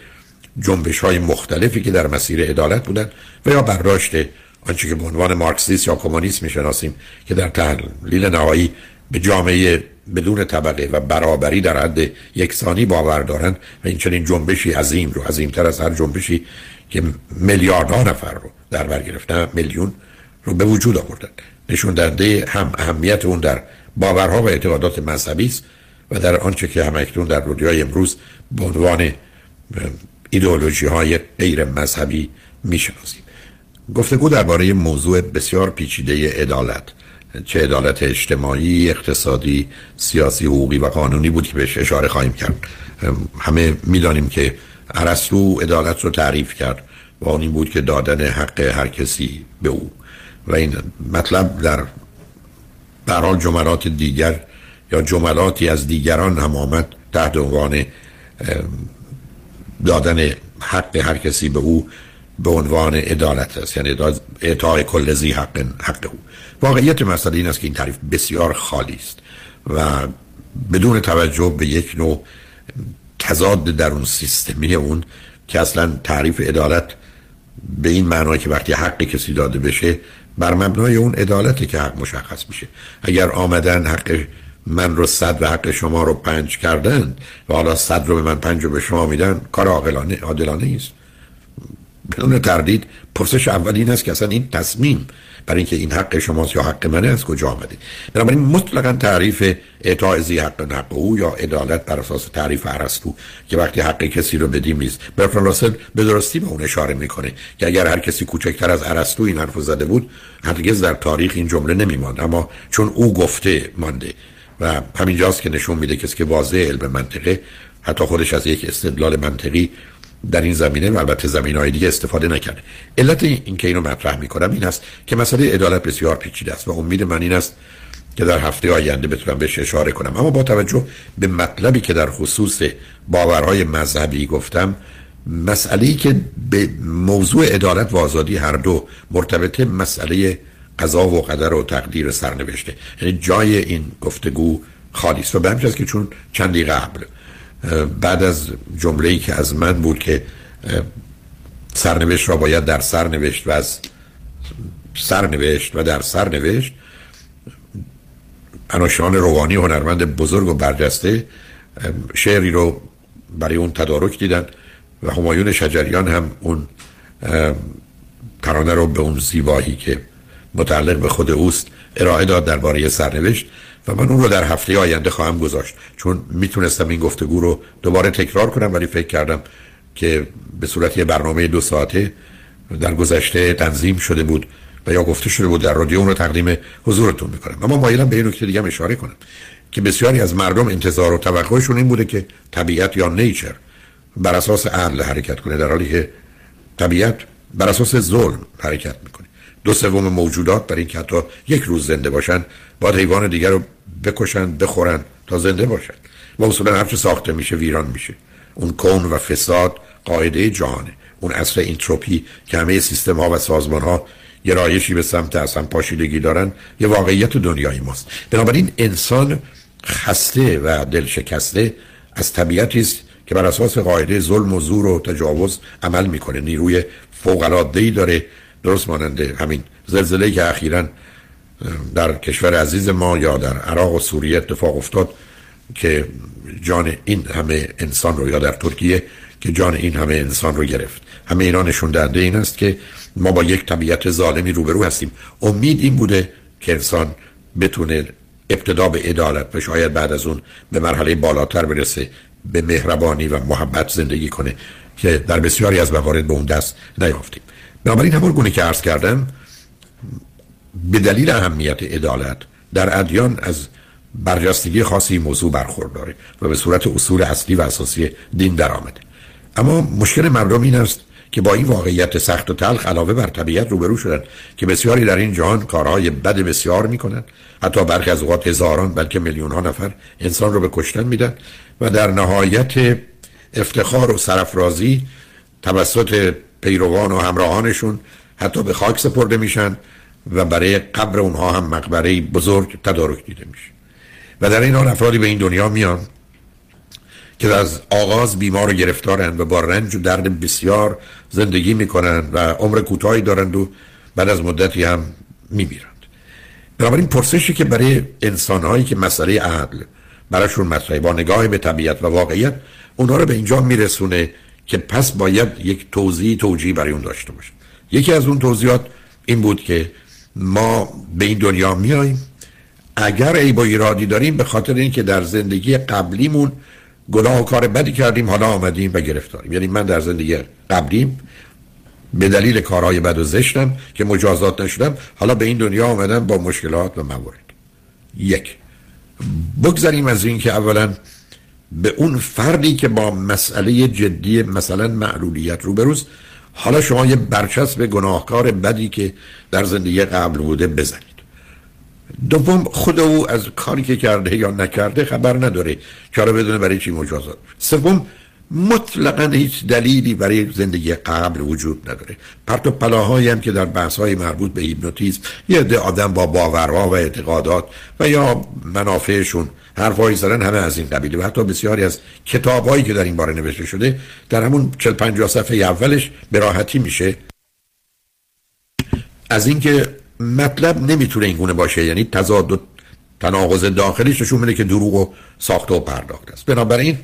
جنبش های مختلفی که در مسیر عدالت بودن و یا برداشت آنچه که به عنوان مارکسیست یا کمونیسم می‌شناسیم که در تحلیل نهایی به جامعه بدون طبقه و برابری در حد یکسانی باور دارند و این چنین جنبشی عظیم رو عظیمتر از هر جنبشی که میلیاردها نفر رو در بر گرفتن میلیون رو به وجود آوردن. نشون دهنده هم اهمیت اون در باورها و اعتقادات مذهبی است و در آنچه که هم اکنون در دنیای امروز به عنوان ایدئولوژی های غیر مذهبی می‌شناسیم. گفتگو درباره موضوع بسیار پیچیده عدالت. چه عدالت اجتماعی، اقتصادی، سیاسی، حقوقی و قانونی بود که بهش اشاره خواهیم کرد. همه می‌دانیم که ارسطو عدالت رو تعریف کرد. و آن این بود که دادن حق هر کسی به او. و این مطلب در برحال جملات دیگر یا جملاتی از دیگران هم آمد تحت عنوان دادن حق هر کسی به او به عنوان عدالت است. یعنی اعطای کل زی حق حق او. واقعیت مسئله این است که این تعریف بسیار خالی است و بدون توجه به یک نوع تضاد در اون سیستمی اون که اصلا تعریف عدالت به این معنای که وقتی حق کسی داده بشه بر مبنای اون عدالتی که حق مشخص میشه. اگر آمدن حق من رو صد و حق شما رو پنج کردن و حالا صد رو به من پنج رو به شما میدن کار عاقلانه عادلانه است بدون تردید پرسش اول این است که اصلا این تصمیم برای اینکه این حق شماست یا حق منه از کجا آمده بنابراین مطلقا تعریف اعطاء زی حق حق او یا عدالت بر اساس تعریف ارسطو که وقتی حق کسی رو بدیم نیست. برفران راسل به درستی به اون اشاره می‌کنه که اگر هر کسی کوچکتر از ارسطو این حرف زده بود هرگز در تاریخ این جمله نمیماند. اما چون او گفته مانده و همینجاست که نشون میده کسی که واضح علم منطقه حتی خودش از یک استدلال منطقی در این زمینه و البته زمین های دیگه استفاده نکرده. علت این که اینو مطرح می‌کنم این است که مسئله عدالت بسیار پیچیده است و امید من این است که در هفته آینده بتونم بهش اشاره کنم. اما با توجه به مطلبی که در خصوص باورهای مذهبی گفتم مسئله که به موضوع عدالت و آزادی هر دو مرتبطه مسئله قضا و قدر و تقدیر سرنوشته. یعنی جای این گفتگو خالی است. و به که چون چندی قبل بعد از جمله ای که از من بود که سرنوشت را باید در سرنوشت و از سرنوشت و در سرنوشت اناشان روانی هنرمند بزرگ و برجسته شعری رو برای اون تدارک دیدن و همایون شجریان هم اون ترانه رو به اون زیبایی که متعلق به خود اوست ارائه داد درباره سرنوشت. و من اون رو در هفته آینده خواهم گذاشت. چون می‌تونستم این گفتگو رو دوباره تکرار کنم ولی فکر کردم که به صورت یه برنامه دو ساعته در گذشته تنظیم شده بود و یا گفته شده بود در رادیو اون رو تقدیم حضورتون می‌کنم. اما مایلم به این نکته دیگه اشاره کنم که بسیاری از مردم انتظار و توقعشون این بوده که طبیعت یا نیچر بر اساس عدل حرکت کنه در حالی که طبیعت بر اساس ظلم حرکت می‌کنه. دو سوم موجودات برای اینکه حتی یک روز زنده باشن باید حیوان دیگر رو بکشن بخورن تا زنده باشن. و اصولا هرچه ساخته میشه ویران میشه. اون کون و فساد قاعده جهانه. اون اصل اینتروپی که همه سیستم ها و سازمان ها یه گرایشی به سمت از هم پاشیدگی دارن یه واقعیت دنیای ماست. بنابراین انسان خسته و دل شکسته از طبیعتی است که بر اساس قاعده ظلم و زور و تجاوز عمل می‌کنه. نیروی فوق العاده داره. درست ماننده همین زلزله که اخیرا در کشور عزیز ما یا در عراق و سوریه اتفاق افتاد که جان این همه انسان رو یا در ترکیه که جان این همه انسان رو گرفت. همه اینا نشون دهنده این است که ما با یک طبیعت ظالمی روبرو هستیم. امید این بوده که انسان بتونه ابتدا به عدالت و شاید بعد از اون به مرحله بالاتر برسه به مهربانی و محبت زندگی کنه که در بسیاری از موارد به اون دست نیافتیم. بنابراین همون گونه که عرض کردم به دلیل اهمیت عدالت در ادیان از برجستگی خاصی موضوع برخورداره و به صورت اصول اصلی و اساسی دین درآمده. اما مشکل مردم این است که با این واقعیت سخت و تلخ علاوه بر طبیعت روبرو شدن که بسیاری در این جهان کارهای بد بسیار می‌کنن حتی برخی از اوقات هزاران بلکه میلیون ها نفر انسان رو به کشتن میدن و در نهایت افتخار و سرفرازی توسط پیروان و همراهانشون حتی به خاک سپرده میشن و برای قبر اونها هم مقبره بزرگ تدارک دیده میشه. و در این حال افرادی به این دنیا میان که از آغاز بیمار و گرفتارند و با رنج و درد بسیار زندگی می‌کنند و عمر کوتاهی دارند و بعد از مدتی هم میمیرند. بنابراین پرسشی که برای انسانهایی که مسئله عدل براشون مطرحه با نگاه به طبیعت و واقعیت اونها رو به اینجا میرسونه که پس باید یک توضیح توجیه برای اون داشته باشه یکی از اون توضیحات این بود که ما به این دنیا میاییم. اگر ای با ایرادی داریم به خاطر اینکه در زندگی قبلیمون گناه و کار بدی کردیم حالا آمدیم و گرفتاریم. یعنی من در زندگی قبلیم به دلیل کارهای بد و زشتم که مجازات نشدم حالا به این دنیا آمدم با مشکلات و موارد. یک بگذاریم از این که اولا به اون فردی که با مسئله جدی مثلا معلولیت روبروست حالا شما یه برچسب گناهکار بدی که در زندگی قبل بوده بزنید. دوم خود او از کاری که کرده یا نکرده خبر نداره. چرا بدونه برای چی مجازات؟ سوم مطلقا هیچ دلیلی برای زندگی قبل وجود نداره. پرت و پلاهایی هم که در بحث های مربوط به هیپنوتیزم یه عده آدم با باورها و اعتقادات و یا منافعشون حرفایی زدن همه از این قبیله. و حتی بسیاری از کتابهایی که در این باره نوشته شده در همون 40 50 صفحه اولش به راحتی میشه. از اینکه مطلب نمی‌تونه این گونه باشه یعنی تضاد و تناقض داخلیش نشون میده که دروغ و ساخته و پرداخته است. بنابراین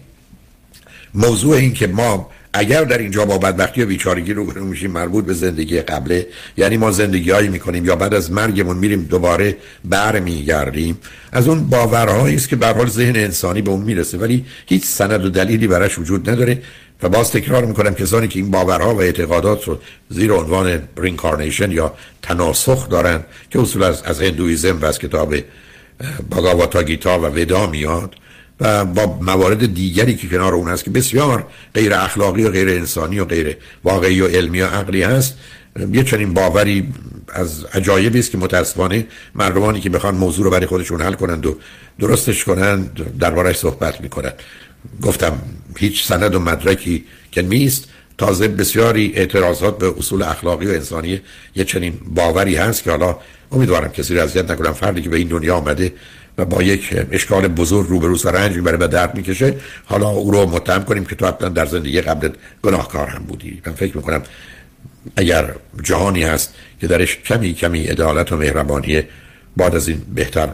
موضوع این که ما اگر در اینجا با بدبختی و بیچارگی روبرو میشیم مربوط به زندگی قبله یعنی ما زندگی هایی می‌کنیم یا بعد از مرگمون میریم دوباره برمیگردیم. از اون باورهایی است که به هر حال ذهن انسانی به اون می‌رسه ولی هیچ سند و دلیلی براش وجود نداره و باز تکرار می‌کنم کسانی که این باورها و اعتقادات رو زیر عنوان reincarnation یا تناسخ دارن که اصول از, از هندویزم و از کتاب باگاواتا گیتا و ودا میاد و با موارد دیگری که کنار اون هست که بسیار غیر اخلاقی و غیر انسانی و غیر واقعی و علمی و عقلی هست یه چنین باوری از عجایبی است که متاسفانه مردمانی که بخوان موضوع رو برای خودشون حل کنند و درستش کنند دربارش صحبت می‌کنند. گفتم هیچ سند و مدرکی که نیست. تازه بسیاری اعتراضات به اصول اخلاقی و انسانی یه چنین باوری هست که حالا امیدوارم کسی رو اذیت نکنم. فردی که به این دنیا آمده و با یک اشکال بزرگ روبروست و رنج می‌بره و درد می‌کشه. حالا او رو متهم کنیم که تو حتما در زندگی قبل گناهکار هم بودی. من فکر می‌کنم اگر جهانی هست که درش کمی کمی عدالت و مهربانی بعد از این بهتر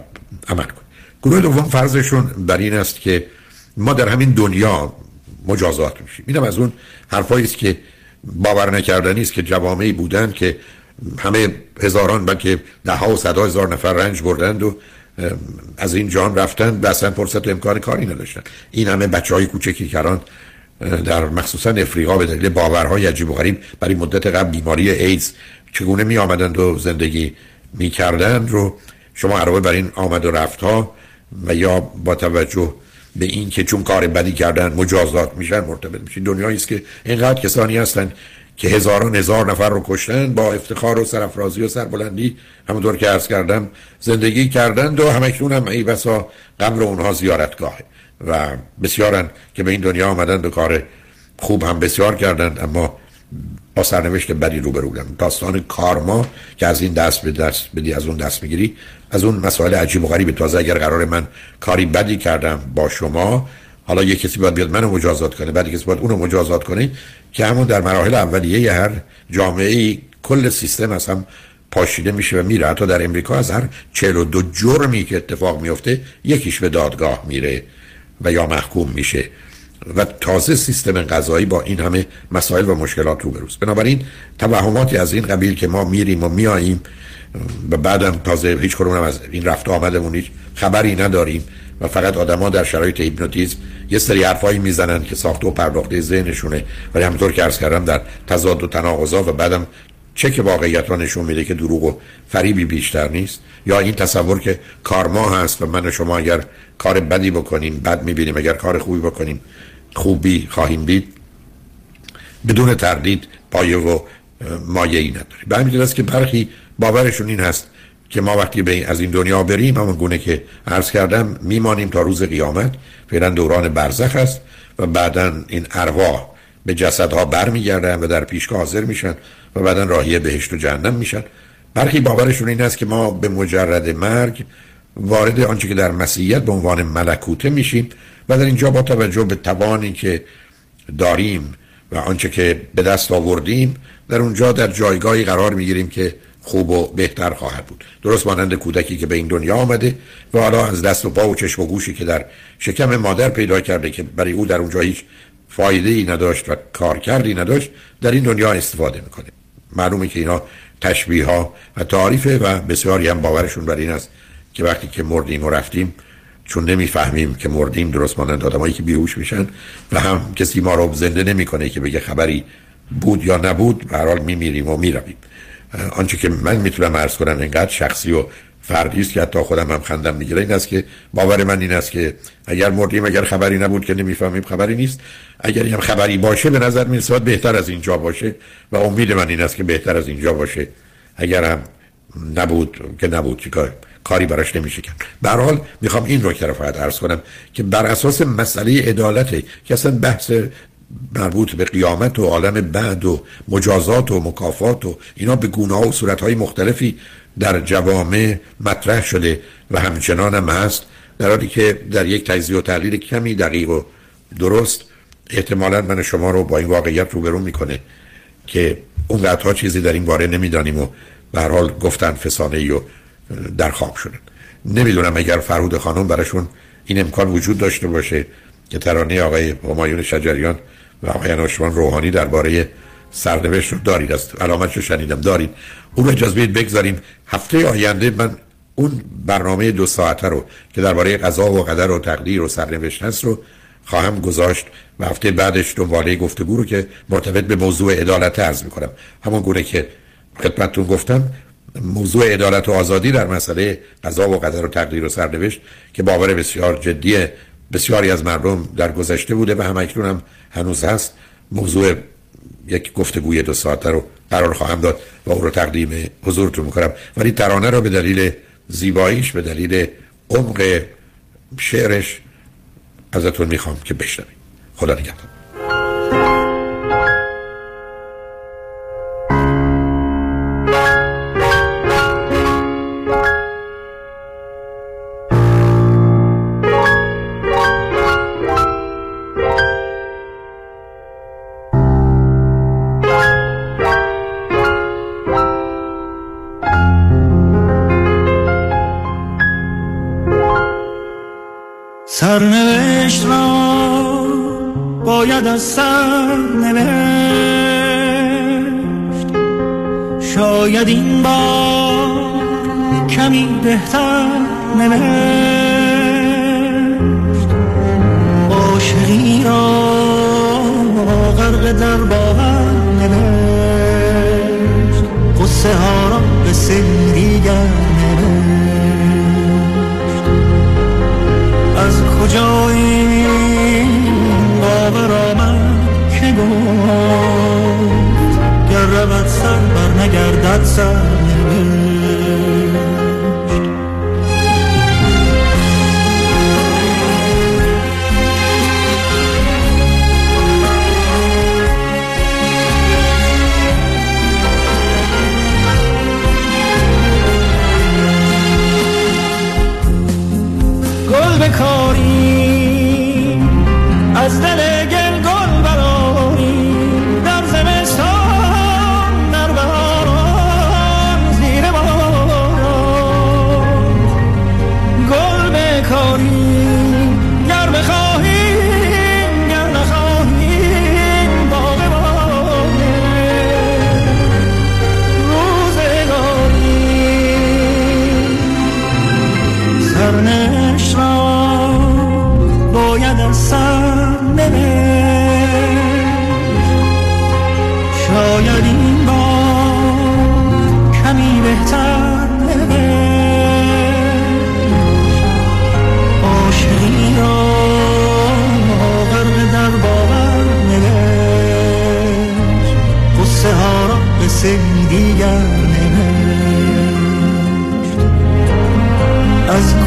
عمل کن گروه دوم فرضشون بر این است که ما در همین دنیا مجازات میشیم. اینم از اون حرفایی است که باور نکردنی است که جوامعی بودند که همه هزاران بلکه ده ها و صد هزار نفر رنج بردند و از این جان رفتن و اصلا فرصت و امکان کاری نداشتن. این همه بچه های کوچکی کران در مخصوصا افریقا به دلیل باورهای عجیب و غریب برای مدت قبل بیماری ایدز چگونه می آمدند و زندگی می کردند رو شما علاوه بر این آمد و رفت ها و یا با توجه به این که چون کار بدی کردن مجازات میشن مرتبط میشین. دنیایی است که اینقدر کسانی هستند که هزاران هزار نفر رو کشتن با افتخار و سرفرازی و سربلندی. همونطور که عرض کردم زندگی کردند و همکنون هم ای بسا قبر اونها زیارتگاهه. و بسیارن که به این دنیا آمدن به کار خوب هم بسیار کردند اما با سرنوشت بدی رو بودن. داستان کارما که از این دست به دست بدی از اون دست می‌گیری از اون مسائل عجیب و غریب. تازه اگر قرار من کاری بدی کردم با شما حالا یه کسی باید بیاد منو مجازات کنه بعد کسی باید اونو مجازات کنه که همون در مراحل اولیه هر جامعه کل سیستم از هم پاشیده میشه و میره. حتی در امریکا از هر 42 جرمی که اتفاق میفته یکیش به دادگاه میره و یا محکوم میشه. و تازه سیستم قضایی با این همه مسائل و مشکلات روبروست بنابراین توهماتی از این قبیل که ما میریم و میاییم و بعدم تازه هیچ کنون از این رفت آمدمون هیچ خبری نداریم و فقط آدما در شرایط هیپنوتیزم یه سری حرفایی می‌زنن که ساخته و پرداخته ذهنشونه. ولی همونطور که عرض کردم در تضاد و تناقضا و بعدم چک واقعیت ها نشون میده که دروغ و فریبی بیشتر نیست. یا این تصور که کارما هست و من و شما اگر کار بدی بکنیم بد می‌بینیم اگر کار خوبی بکنیم خوبی خواهیم دید بدون تردید پایه و مایه ای نداری به همین است که برخی باورشون این هست که ما وقتی به از این دنیا بریم همون گونه که عرض کردم میمانیم تا روز قیامت. فعلا دوران برزخ است و بعدا این ارواح به جسدها برمیگردن و در پیشگاه حاضر میشن و بعدا راهی بهشت و جهنم میشن. برخی باورشون این است که ما به مجرد مرگ وارد آنچه که در مسیحیت به عنوان ملکوته میشیم و در اینجا با توجه به توانی که داریم و آنچه که به دست آوردیم در اونجا در جایگاهی قرار می‌گیریم که خوب و بهتر خواهد بود. درست مانند کودکی که به این دنیا آمده و حالا از دست و پا و چشم و گوشی که در شکم مادر پیدا کرده که برای او در اونجا هیچ فایده ای نداشت و کار کردی نداشت در این دنیا استفاده می‌کنه. معلومه که اینا تشبیه ها و تعریفه و بسیاری هم باورشون بر این است که وقتی که مردیم و رفتیم چون نمی‌فهمیم که مردیم درست مانند آدمایی که بیهوش میشن و هم کسی ما رو زنده نمی‌کنه که بگه خبری بود یا نبود به هر حال میمیریم و می‌رویم. آنچه که من می‌تونم عرض کنم اینقدر شخصی و فردی است که حتی خودم هم خندم می‌گیره این است که باور من این است که اگر مردیم اگر خبری نبود که نمی‌فهمیم خبری نیست. اگر هم خبری باشه به نظر می‌رسه بهتر از اینجا باشه و امید من این است که بهتر از اینجا باشه. اگر هم نبود که نبود چیکار؟ کاری براش نمیشه کرد. به حال می‌خوام این رو که عرض کنم که بر اساس مسئله عدالت که اصلا بحث مربوط به قیامت و عالم بعد و مجازات و مکافات و اینا به گونه و صورت های مختلفی در جوامع مطرح شده و همچنان هم هست در حالی که در یک تجزیه و تحلیل کمی دقیق و درست احتمالا من شما رو با این واقعیت روبرو می‌کنه که اون ها چیزی در این باره نمی‌دانیم و به حال گفتن فسانه ای و در خواب شدن. نمی‌دونم اگر فرود خانم براشون این امکان وجود داشته باشه که ترانه آقای همایون شجریان و آقای انوشمان روحانی درباره سرنوشت رو دارید. از علامت رو شنیدم. دارید. اون رو اجازه بدید بگذاریم هفته آینده من اون برنامه دو ساعته رو که درباره قضا و قدر و تقدیر و سرنوشت هست رو خواهم گذاشت و هفته بعدش دنباله گفتگو رو که مرتبط به موضوع عدالت عرض می‌کنم. همون گونه که خدمتتون گفتم موضوع عدالت و آزادی در مسئله قضا و قدر و تقدیر و سرنوشت که باور بسیار جدی بسیاری از مردم در گذشته بوده و هم اکنون هم هنوز هست. موضوع یک گفتگوی دو ساعته رو قرار خواهم داد و او رو تقدیم حضورتون می‌کنم. ولی ترانه رو به دلیل زیباییش به دلیل عمق شعرش ازتون می‌خوام که بشنوید خدا نگهدار. از سر نوشت. شاید این بار کمی بهتر نوشت. نگردد سر.